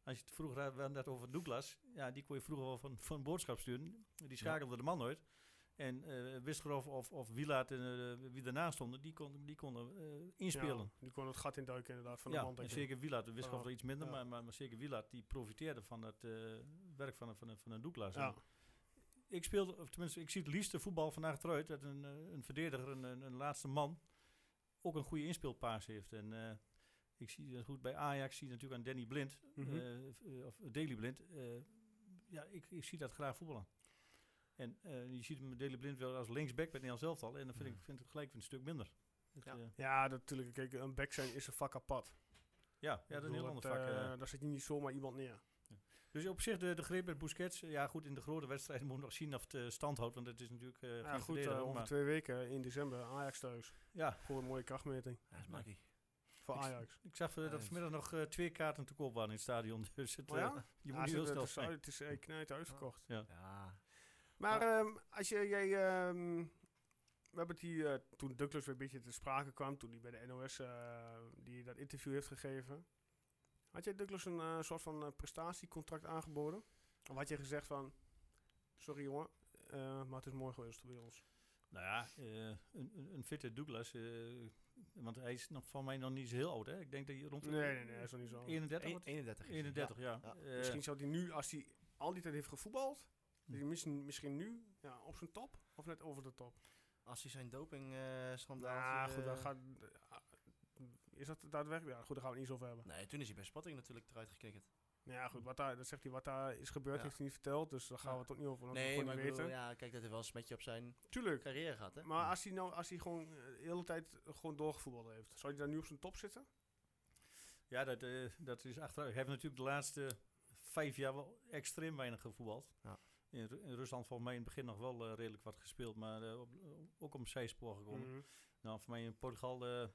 Als je het vroeger had, we hadden het over Douglas, ja, die kon je vroeger wel van, van boodschap sturen. Die schakelde de man uit. En eh Wisgerhoff of, of Wielaert, en, eh, wie daarnaast stonden, die, kon, die konden eh, inspelen. Ja, die kon het gat induiken inderdaad van ja, de en zeker Wielaert, de Ja, wel iets minder, ja. maar, maar, maar zeker Wielaert, die profiteerde van het werk van, een- van, van een Douglas. Ja. Ik speelde, of tenminste, ik zie het liefste voetbal vandaag eruit dat een, een verdediger, een, een, laatste man, ook een goede inspeelpaas heeft. En ik zie dat goed bij Ajax, zie je natuurlijk aan Danny Blind, Mhm. eh, eh, of Daily Blind. eh, ja, ik, ik zie dat graag voetballen. En eh, je ziet hem Daily Blind wel als linksback bij het Nederlands elftal. En dan vind ik vind het gelijk een stuk minder. Het, Ja. eh, Ja, natuurlijk. Kijk, een back zijn is een vak apart. ja, ja, dat is een heel ander vak. eh. daar zit je niet zomaar iemand neer. Dus op zich de, de greep met Busquets. eh, Ja, goed, in de grote wedstrijden <laughs> moet je nog zien of het eh, stand houdt. Want het is natuurlijk eh Ja, goed, eh, over maar- twee weken in december Ajax thuis. Ja, Voor een mooie krachtmeting Ja, is makkie. Voor Ik- Ajax. ik zag eh, dat vanmiddag nog eh, twee kaarten te koop waren in het stadion. <laughs> Dus het, Oh eh, ja? je Ja, moet niet ze- heel snel zijn. het is eh, knijt uitverkocht. Ja. Maar ehm, als je, jij, ehm, we hebben het hier, eh, toen Douglas weer een beetje te sprake kwam, toen hij bij de NOS eh, die dat interview heeft gegeven. Had jij Douglas een eh, soort van eh, prestatiecontract aangeboden? Of had je gezegd van, sorry jongen, eh, maar het is mooi geweest bij ons. Nou ja, eh, een, een, een fitte Douglas. Want hij is nog van mij nog niet zo heel oud, hè? Ik denk dat hij rond de Nee, nee, nee, dat is nog niet zo. 31 Een- wordt. 31 is het, 31, ja. Ja. Eh, Misschien zou hij nu, als hij al die tijd heeft gevoetbald, hij misschien, misschien nu ja, op zijn top of net over de top. Als hij zijn doping eh schandaal... Ja, goed, dat gaat. Is dat daadwerkelijk? Ja, goed, daar gaan we het niet zo over hebben. Nee, toen is hij bij Spotting natuurlijk eruit geknikkerd. Nou ja, goed, wat daar, dat zegt hij, wat daar is gebeurd, Ja. heeft hij niet verteld. Dus daar gaan we het ook niet over. Nee, maar ik niet bedoel, ja, kijk, dat heeft wel een smetje op zijn Tuurlijk. carrière gehad, hè? Maar als hij nou, als hij gewoon eh, de hele tijd gewoon doorgevoetbald heeft, zou hij daar nu op zijn top zitten? Ja, dat, eh, dat is achteruit. Hij heeft natuurlijk de laatste vijf jaar wel extreem weinig gevoetbald. Ja. In, Ru- in Rusland volgens mij in het begin nog wel eh, redelijk wat gespeeld, maar eh, op, ook op een zijspoor gekomen. Mhm. Nou, voor mij in Portugal, eh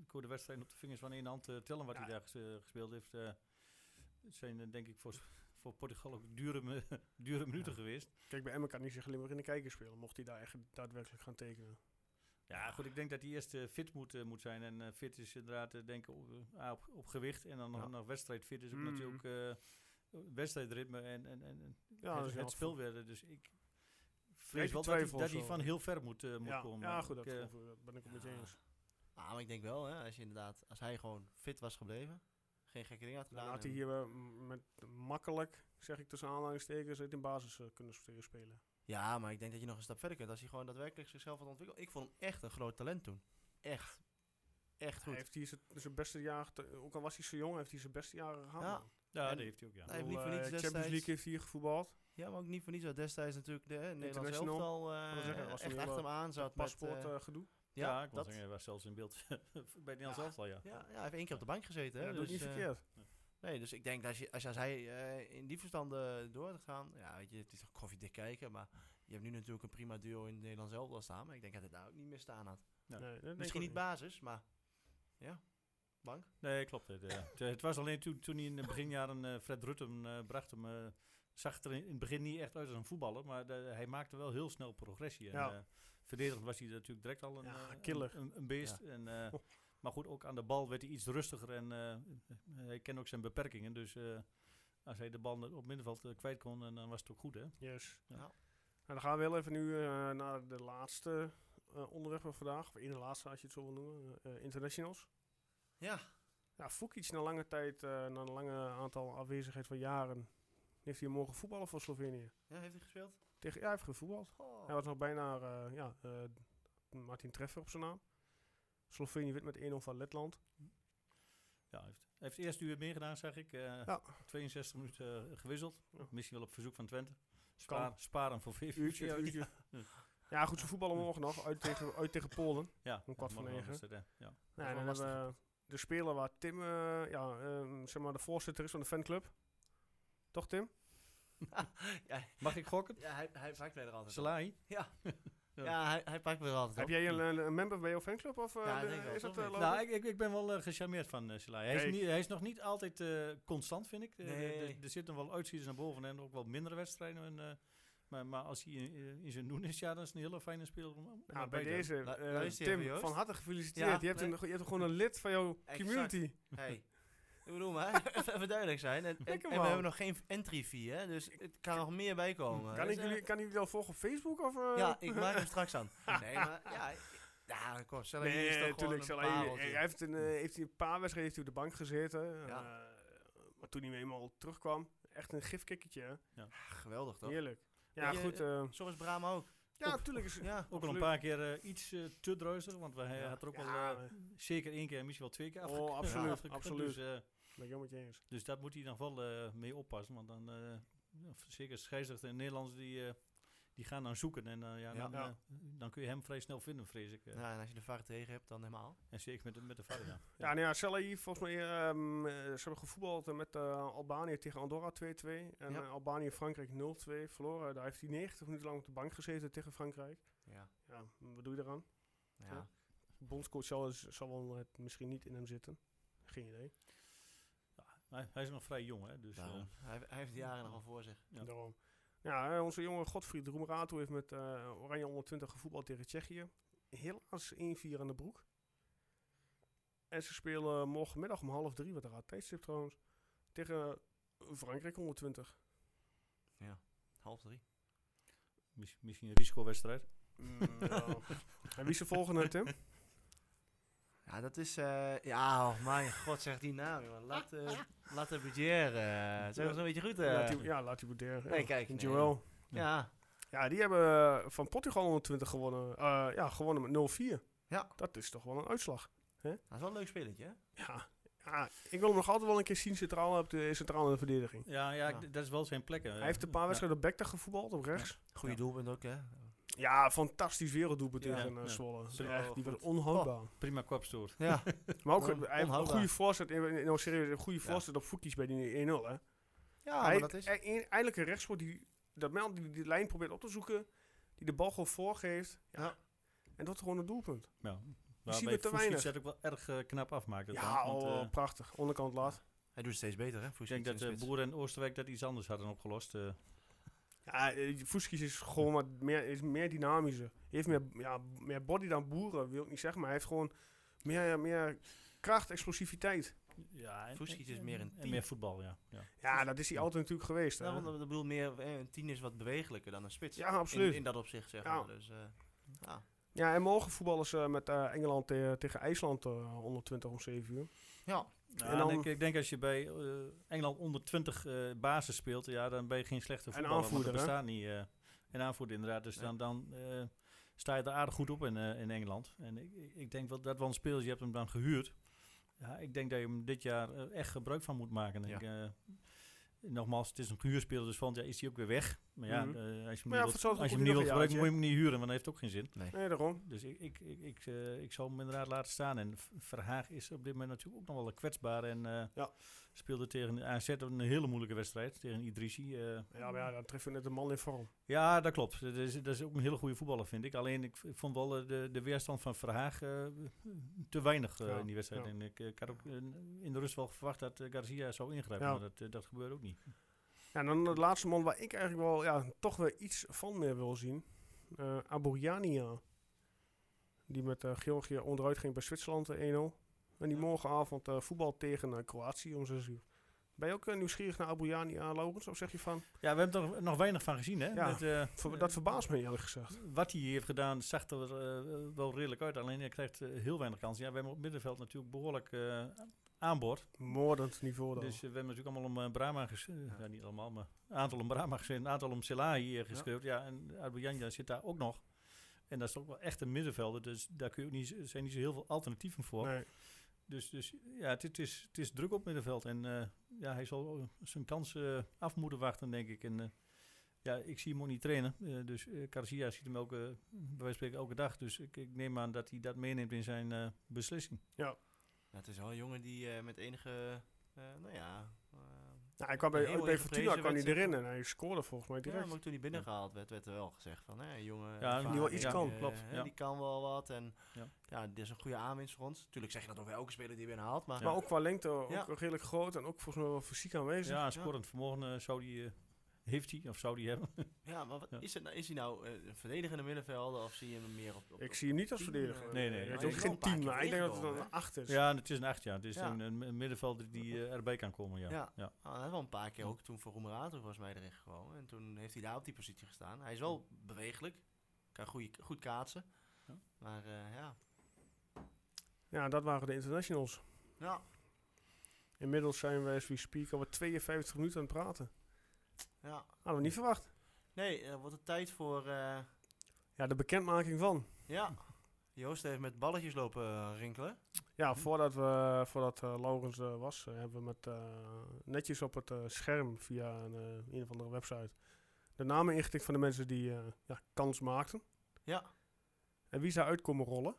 ik kon de wedstrijd op de vingers van één hand tellen wat Ja. hij daar ges- gespeeld heeft. Het zijn denk ik voor, voor Portugal ook dure, <laughs> dure minuten geweest. Kijk, bij Emmen kan hij zich alleen maar in de kijker spelen, mocht hij daar echt daadwerkelijk gaan tekenen. Ja, goed, ik denk dat hij eerst eh, fit moet, eh, moet zijn. En eh, fit is inderdaad, denk ik, op, op, op gewicht. En dan nog, Ja. nog wedstrijdfit is ook Mm. natuurlijk eh, wedstrijdritme en, en, en en Ja, dat het, is wel het spel weer. Dus ik vrees wel dat hij, dat van heel ver moet, moet ja, komen. ja, goed, dat, ik, ben ik het met je Ja. eens. Ah, maar ik denk wel, hè, als je inderdaad, als hij gewoon fit was gebleven, geen gekke dingen had Dan gedaan. had hij hier eh, met makkelijk, zeg ik tussen aanhalingstekens, het in basis eh, kunnen st- spelen. Ja, maar ik denk dat je nog een stap verder kunt als hij gewoon daadwerkelijk zichzelf had ontwikkeld. Ik vond hem echt een groot talent toen. Echt. Echt Hij goed. heeft hier zijn- zijn beste jaar, ook al was hij zo jong, heeft hij zijn beste jaren gehad. Ja. ja, en- dat heeft hij ook, ja. hij heeft niet voor niets eh, Champions destijds- League heeft hij hier gevoetbald. Ja, maar ook niet voor niets. destijds natuurlijk de hè, Nederlands elftal eh, was echt achter hem aan zat. met, Paspoort eh, eh, gedoe. Ja, ja, ik wil dat, zeggen, hij was zelfs in beeld <laughs> bij het Nederlands Ja. elftal, ja. ja, ja, hij heeft één keer op de bank gezeten. Ja, dat dus, niet eh, verkeerd. Nee, dus ik denk dat als, je, als, als hij eh, in die verstanden door had gaan, ja, weet je, het is toch koffiedik kijken, maar je hebt nu natuurlijk een prima duo in het Nederlands elftal staan, maar ik denk dat hij daar ook niet meer staan had. Ja. Nee, Misschien niet basis, maar ja, bank. Nee, klopt. Het, eh, het, het was alleen toen, toen hij in de beginjaren eh, Fred Rutte bracht hem, eh, zag het er in, in het begin niet echt uit als een voetballer, maar de- hij maakte wel heel snel progressie. En, Ja. Verdedigend was hij natuurlijk direct al een, Ja, eh, killer. een, een beest. En, <laughs> eh, maar goed, ook aan de bal werd hij iets rustiger en eh, hij kent ook zijn beperkingen. Dus eh, als hij de bal op het middenveld kwijt kon, en dan was het ook goed, hè? Yes. Ja. Ja. Nou, dan gaan we heel even nu eh, naar de laatste onderwerp van vandaag. Of in de laatste, als je het zo wil noemen. eh, internationals. Ja, Ja, Fukic na lange tijd, eh, na een lange aantal afwezigheid van jaren, heeft hij mogen voetballen voor Slovenië. ja heeft hij gespeeld? Tegen, ja, hij heeft gevoetbald. Oh. Hij was nog bijna, eh, ja, eh, Martin Treffer op zijn naam. Slovenië wint met 1-0 van Letland. Ja, hij heeft, heeft het eerste uur meegedaan, zeg ik. eh, Ja. 62 minuten gewisseld. Ja. Misschien wel op verzoek van Twente. Spaar, sparen voor VV. Uurtje, <laughs> Ja, uurtje. Ja, goed, ze voetballen morgen nog uit tegen, uit tegen Polen. Ja, Om kwart voor morgen negen. het, ja. Ja, en dan hebben we de speler waar Tim, ja, zeg maar de voorzitter is van de fanclub. Toch Tim? <laughs> ja, Mag ik gokken? ja, hij, hij pakt mij er altijd. Salai? <laughs> Ja, Ja. hij, hij pakt me er altijd Heb op. jij een, een, een member bij jouw fanclub? Of eh, Ja, de- ik is dat eh? Nou, ik, ik, ik ben wel eh, gecharmeerd van uh, Salai. Hij, is niet- hij is nog niet altijd eh, constant, vind ik. Eh, Nee. er- er zitten wel uitschieters naar boven en ook wel mindere wedstrijden. En, eh, maar, maar als hij in, zijn doen is, ja, dat is een hele fijne speler om, om Ja, erbij bij deze, Tim, van harte gefeliciteerd. Ja, je, hebt nee. een, je hebt gewoon een lid van jouw community. Hey. Ik bedoel maar, <laughs> even even duidelijk zijn. En, en, we hebben nog geen entry fee, hè? Dus het kan nog meer bij komen. Kan Dus, ik, eh, jullie, kan ik jullie al volgen op Facebook? Of, eh? Ja, <laughs> ik maak hem straks aan. Nee, maar <laughs> ja, ja kom, Nee, is toch natuurlijk. een hij, pareltje. hij heeft, een, eh, heeft hij een paar wedstrijden heeft hij op de bank gezeten. Ja. Eh, maar toen hij eenmaal terugkwam, echt een gifkikkertje. hè. Geweldig, toch? Heerlijk. Ja, je, goed. eh, Zo is Brahma ook. Ja, natuurlijk is Ja, Ook al een paar keer eh, iets eh, te druiser, want we, hij Ja. had er ook Ja, wel eh, zeker één keer, misschien wel twee keer Oh, <laughs> absoluut, afgekund. absoluut. Dus, eh, ben ik helemaal met je eens. dus daar moet hij nog wel eh, mee oppassen, want dan, eh, ja, zeker scheidsrechter en Nederlanders, die, eh, die gaan dan zoeken. En eh, ja, Ja. dan, Ja. eh, dan kun je hem vrij snel vinden, vrees ik. eh. ja, en als je de VAR tegen hebt, dan helemaal. En zeker met, de- met de vader, ja. Ja, nou ja, volgens mij, ehm, eh, ze hebben gevoetbald met eh, Albanië tegen Andorra 2-2. En Ja. Albanië-Frankrijk 0-2 verloren. Daar heeft hij 90 minuten lang op de bank gezeten tegen Frankrijk. Ja. Ja, wat doe je eraan? ja. Bondscoach zal, zal wel het misschien niet in hem zitten. Geen idee. Hij, hij is nog vrij jong, hè. Dus, eh, hij, hij heeft de jaren nog al voor zich. Ja. Daarom. Ja, onze jonge Godfried Roemerato heeft met eh, Oranje 120 gevoetbald tegen Tsjechië. helaas 1-4 aan de broek. En ze spelen morgenmiddag om half drie, wat een raar tijdstip trouwens, tegen Frankrijk 120. Half drie. Mis- misschien een risicowedstrijd. Mm, ja. <laughs> En wie is de volgende, Tim? Ja, dat is... eh, ja, oh, mijn god, zeg die naam. Laat, uh, <laughs> laat de budget. zeg dat een beetje goed. eh. Laat die- ja, laat die bouderen. Nee, ja. kijk, nee. Joël. ja, Ja, die hebben eh, van Portugal 120 gewonnen. Eh, ja, gewonnen met 0-4. Ja. Dat is toch wel een uitslag. dat is wel een leuk spelletje, hè? Ja. ja, ik wil hem nog altijd wel een keer zien centraal op de, centraal in de verdediging. Ja, ja, Ja. dat is wel zijn plek. Hij heeft een paar wedstrijden op back gevoetbald, op rechts. Goeie doelpunt ook, hè? Ja, fantastisch werelddoelpunt Ja, tegen eh, ja. Zwolle. Echt, die was onhoudbaar. Prima kopstoot. Ja. <laughs> Maar ook, hij een goede voorzet. in- in- Nou, serieus, een goede Ja. voorzet op voetjes bij die 1-0, hè. Ja, hij, maar dat is... hij- eindelijk een rechtspoort die dat Mel die, die lijn probeert op te zoeken. Die de bal gewoon voorgeeft. Ja. Ja. En dat is gewoon een doelpunt. Ja. zien Waarbij we te weinig. dat ook wel erg eh, knap afmaakt. dat Ja, dan, want, oh, eh, prachtig. Onderkant laat. Hij doet het steeds beter, hè? ik denk dat de uh, Boer en Oosterwijk dat iets anders hadden opgelost. Eh. Ja, eh, Fuskis is gewoon wat meer, is meer dynamischer. Hij heeft meer, ja, meer body dan Boeren, wil ik niet zeggen. Maar hij heeft gewoon meer, meer kracht, explosiviteit. ja, Fusic is meer een meer voetbal, ja. ja. Ja, dat is hij altijd natuurlijk geweest. Hè? Ja, want ik bedoel, meer, eh, een tien is wat bewegelijker dan een spits. Ja, absoluut. In, in dat opzicht, zeg Ja. maar. Dus, eh, ja. Ja, en morgen voetballen ze met eh, Engeland te- tegen IJsland eh 120 om 7 uur. ja. Ja, En dan- ik, ik denk als je bij eh, Engeland onder 20 eh, basis speelt, ja, dan ben je geen slechte voetballer. aanvoerder, dat hè? bestaat niet. eh en aanvoerder inderdaad. Dus Nee. dan, dan eh, sta je er aardig goed op in, in Engeland. En ik, ik- denk wel dat wel een speler, je hebt hem dan gehuurd. Ja, ik denk dat je hem dit jaar echt gebruik van moet maken. Ja. Ik, nogmaals, het is een gehuurspeler, dus volgend jaar is hij ook weer weg. Maar ja, Mhm. als je hem niet wilt, als je hem niet wilt gebruiken, moet je hem niet huren, want dat heeft ook geen zin. Nee, daarom. Dus ik, ik, ik, ik, eh, ik zal hem inderdaad laten staan. En Verhaag is op dit moment natuurlijk ook nog wel een kwetsbaar. En eh, Ja. speelde tegen AZ een hele moeilijke wedstrijd. Tegen Idrissi. eh. Ja, maar ja, dan treffen we net een man in vorm. ja, dat klopt. Dat is, dat is ook een hele goede voetballer, vind ik. Alleen, ik, ik vond wel de, de weerstand van Verhaag te weinig eh, Ja, in die wedstrijd. ja. En ik, ik had ook in de rust wel verwacht dat Garcia zou ingrijpen. Ja. Maar dat, dat gebeurde ook niet. Ja, en dan de laatste man waar ik eigenlijk wel ja, toch weer iets van meer wil zien. Aburiania. Die met eh, Georgië onderuit ging bij Zwitserland eh, 1-0. En die morgenavond eh, voetbal tegen Kroatië om 6 uur. Ben je ook nieuwsgierig naar Aburiania, Laurens? Of zeg je van, Ja, we hebben er nog, weinig van gezien. Hè? Ja, Met, dat verbaast me eerlijk gezegd. wat hij heeft gedaan, zag er wel redelijk uit. Alleen hij krijgt heel weinig kansen. Ja, we hebben op middenveld natuurlijk behoorlijk eh aanboord. Moordend niveau dan. Dus eh, we hebben natuurlijk allemaal om uh, Brahma geschreven. Ja. niet allemaal, maar een aantal om Brahma geschreven. Een aantal om Selahi uh, geschreven. Ja, en Abuyanja zit daar ook nog. En dat is ook wel echt een middenvelder. Dus daar kun je ook niet, zijn niet zo heel veel alternatieven voor. nee. Dus, dus ja, het, het, is, het is druk op middenveld. En uh, ja, hij zal zijn kans uh, af moeten wachten, denk ik. En ja, ik zie hem ook niet trainen. Dus Garcia ziet hem elke, bij wijze van spreken elke dag. Dus ik, ik neem aan dat hij dat meeneemt in zijn beslissing. Ja. Het is wel een jongen die uh, met enige, uh, nou ja... Nou, hij kwam bij, bij Fortuna kwam hij erin en hij scoorde volgens mij direct. Ja, maar toen hij binnengehaald werd, werd er wel gezegd van, hè, jongen... Ja, die wel iets ja, kan, uh, klopt. Ja. Die kan wel wat en ja, ja dit is een goede aanwinst voor ons. Tuurlijk zeg je dat over elke speler die binnenhaalt, maar... Maar ook qua lengte ook redelijk groot en ook volgens mij wel fysiek aanwezig. Ja, scorend vermogen uh, zou die... Heeft hij of zou die hebben? ja, maar wat, ja. Is, het, is hij nou uh, een verdedigende middenvelder of zie je hem meer op, op Ik zie hem niet als verdediger. Nee, nee. Hij is ook geen team, maar ik denk dat het een 8 is. Ja, het is een 8, ja. Het is ja. een, een, middenvelder die uh, erbij kan komen, ja. Ja, ja. Nou, hij heeft wel een paar keer ook toen voor Roemerato volgens mij erin gekomen. En toen heeft hij daar op die positie gestaan. Hij is wel bewegelijk, kan goeie, goed kaatsen. Ja. Maar uh, ja. Ja, dat waren de internationals. Ja. Inmiddels zijn we, as we speak, alweer 52 minuten aan het praten. Ja. Hadden we niet verwacht. Nee, er wordt het tijd voor... Uh... Ja, de bekendmaking van. Ja. Joost heeft met balletjes lopen uh, rinkelen. Ja, voordat, we, voordat uh, Laurens uh, was, hebben we met netjes op het scherm via een, een of andere website de namen ingetikt van de mensen die ja, kans maakten. Ja. En wie zou uitkomen rollen?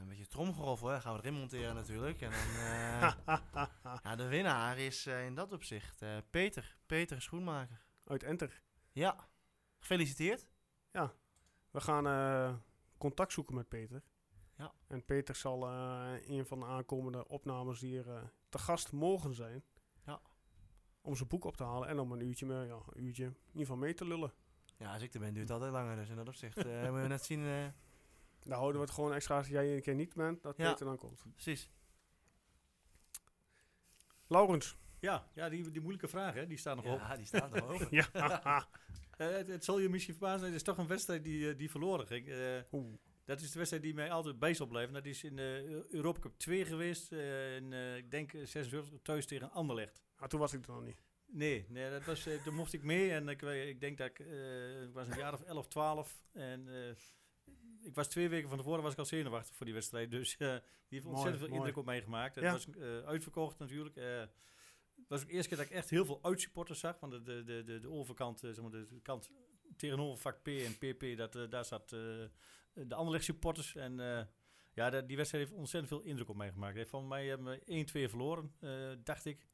Een beetje tromgeroffel, hè? gaan we erin monteren natuurlijk. En dan, <laughs> ja, de winnaar is in dat opzicht Peter. Peter Schoenmaker. Uit Enter. Ja. Gefeliciteerd. Ja. We gaan contact zoeken met Peter. Ja. En Peter zal uh, een van de aankomende opnames hier uh, te gast mogen zijn. Ja. Om zijn boek op te halen en om een uurtje, mee, ja, een uurtje in ieder geval mee te lullen. Ja, als ik er ben duurt het altijd langer, dus in dat opzicht uh, hebben we net zien Daar houden we het gewoon extra als jij een keer niet bent, dat Ja. Peter dan komt. Precies. Laurens. Ja, ja die, die moeilijke vraag, hè, die staat nog op. Ja, die staat er <laughs> over. Ja. <laughs> Eh, het, het zal je misschien verbazen, het is toch een wedstrijd die, eh, die verloren ging. Eh, Oeh. dat is de wedstrijd die mij altijd bij zal blijven. Dat is in de Europa Cup 2 geweest. eh, in, eh, ik denk eh, 76 thuis tegen Anderlecht. Ah, toen was ik er nog niet. Nee, nee dat was, eh, toen mocht ik mee en ik, weet- ik denk dat ik, eh, ik was een jaar of 11, 12 en eh, ik was twee weken van tevoren was ik al zenuwachtig voor die wedstrijd, dus eh, die heeft Mooi, ontzettend veel mooi. indruk op mij gemaakt. Het Ja. was eh, uitverkocht natuurlijk. eh, het was ook de eerste keer dat ik echt heel veel uitsupporters zag, want de, de, de, de, de overkant, zeg maar de, kant tegenover vak P en PP, dat, daar zat de Anderlecht supporters en ja, dat- die wedstrijd heeft ontzettend veel indruk op mij gemaakt. Heeft Van mij hebben we 1-2 verloren, dacht ik.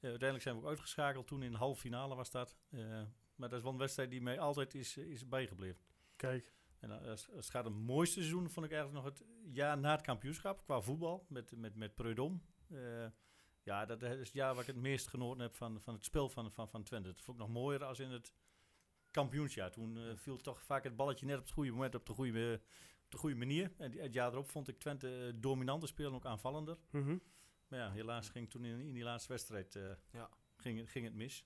Uiteindelijk zijn we ook uitgeschakeld. Toen in de halve finale was dat. Maar dat is wel een wedstrijd die mij altijd is, is bijgebleven. Kijk. En eh, het gaat om het mooiste seizoen, vond ik eigenlijk nog het jaar na het kampioenschap qua voetbal met, met, met Preudom. Eh, ja, dat is het jaar waar ik het meest genoten heb van, van het spel van, van, van Twente. Dat vond ik nog mooier als in het kampioensjaar. Toen eh, viel toch vaak het balletje net op het goede moment, op de goede, op de goede manier. En het jaar erop vond ik Twente dominanter spelen, ook aanvallender. Mhm. Maar ja, helaas ging toen in, in die laatste wedstrijd Ja. ging, ging het mis.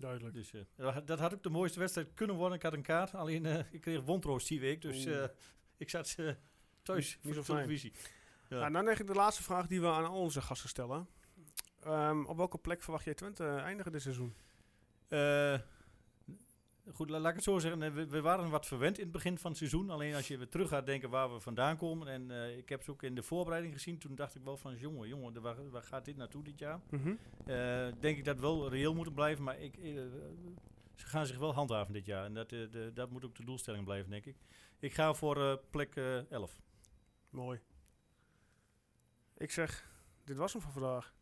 Duidelijk. Dus eh, dat had- ook de mooiste wedstrijd kunnen worden. Ik had een kaart, alleen eh, ik kreeg wondroos die week. Dus eh, ik zat thuis voor de televisie. Ja. Nou, dan eigenlijk de laatste vraag die we aan al onze gasten stellen. Ehm, op welke plek verwacht jij Twente eindigen dit seizoen? Goed, la- laat ik het zo zeggen. We, we waren wat verwend in het begin van het seizoen. Alleen als je weer terug gaat denken waar we vandaan komen. En eh, ik heb ze ook in de voorbereiding gezien. Toen dacht ik wel van, jongen, jongen, waar, waar gaat dit naartoe dit jaar? Mhm. Eh, denk ik dat wel reëel moeten blijven. Maar ik, eh, ze gaan zich wel handhaven dit jaar. En dat, eh, de, dat moet ook de doelstelling blijven, denk ik. Ik ga voor eh, plek eh 11. Mooi. Ik zeg, dit was hem voor vandaag.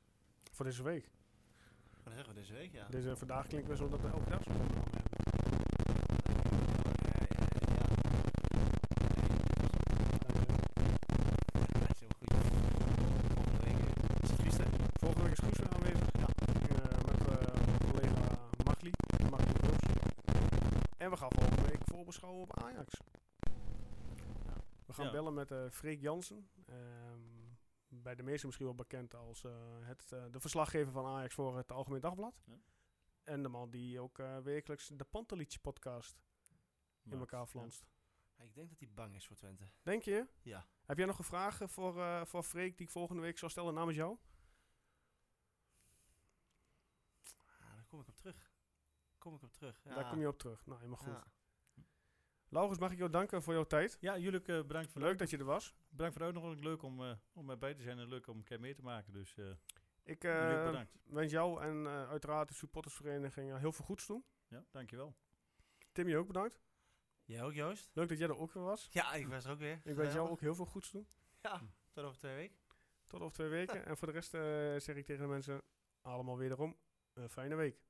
Voor deze week. Wat zeggen we deze week, ja. Deze vandaag klinkt weer zo dat we elke dag zo hebben. Volgende week is Guus weer aanwezig. Ja. met eh, collega Magli. Magli Roos. En we gaan volgende week voorbeschouwen op Ajax. We gaan Ja. bellen met eh Freek Jansen. Ehm, bij de meesten misschien wel bekend als eh, het, eh, de verslaggever van Ajax voor het Algemeen Dagblad. Ja. En de man die ook eh, wekelijks de Pantelietje podcast in elkaar flanst. Ik denk dat hij bang is voor Twente. Denk je? Ja. Heb jij nog een vraag voor, eh voor Freek die ik volgende week zal stellen namens jou? Ah, daar kom ik op terug. Kom ik op terug. Ja. Daar kom je op terug. Nou, helemaal goed. Ja. Laurens, mag ik jou danken voor jouw tijd? Ja, jullie eh, bedankt voor de Leuk dat je er was. Bedankt voor de uitnodiging. Leuk om, eh, om erbij te zijn en leuk om een keer mee te maken. Dus eh Ik eh, wens jou en eh, uiteraard de supportersvereniging heel veel goeds doen. Ja, dankjewel. Tim, je ook bedankt. Jij ook, Joost? Leuk dat jij er ook weer was. Ja, ik was er ook weer. Ik wens jou ook heel veel goeds doen. Ja, tot over twee weken. Tot over twee weken. en voor de rest eh, zeg ik tegen de mensen allemaal wederom een fijne week.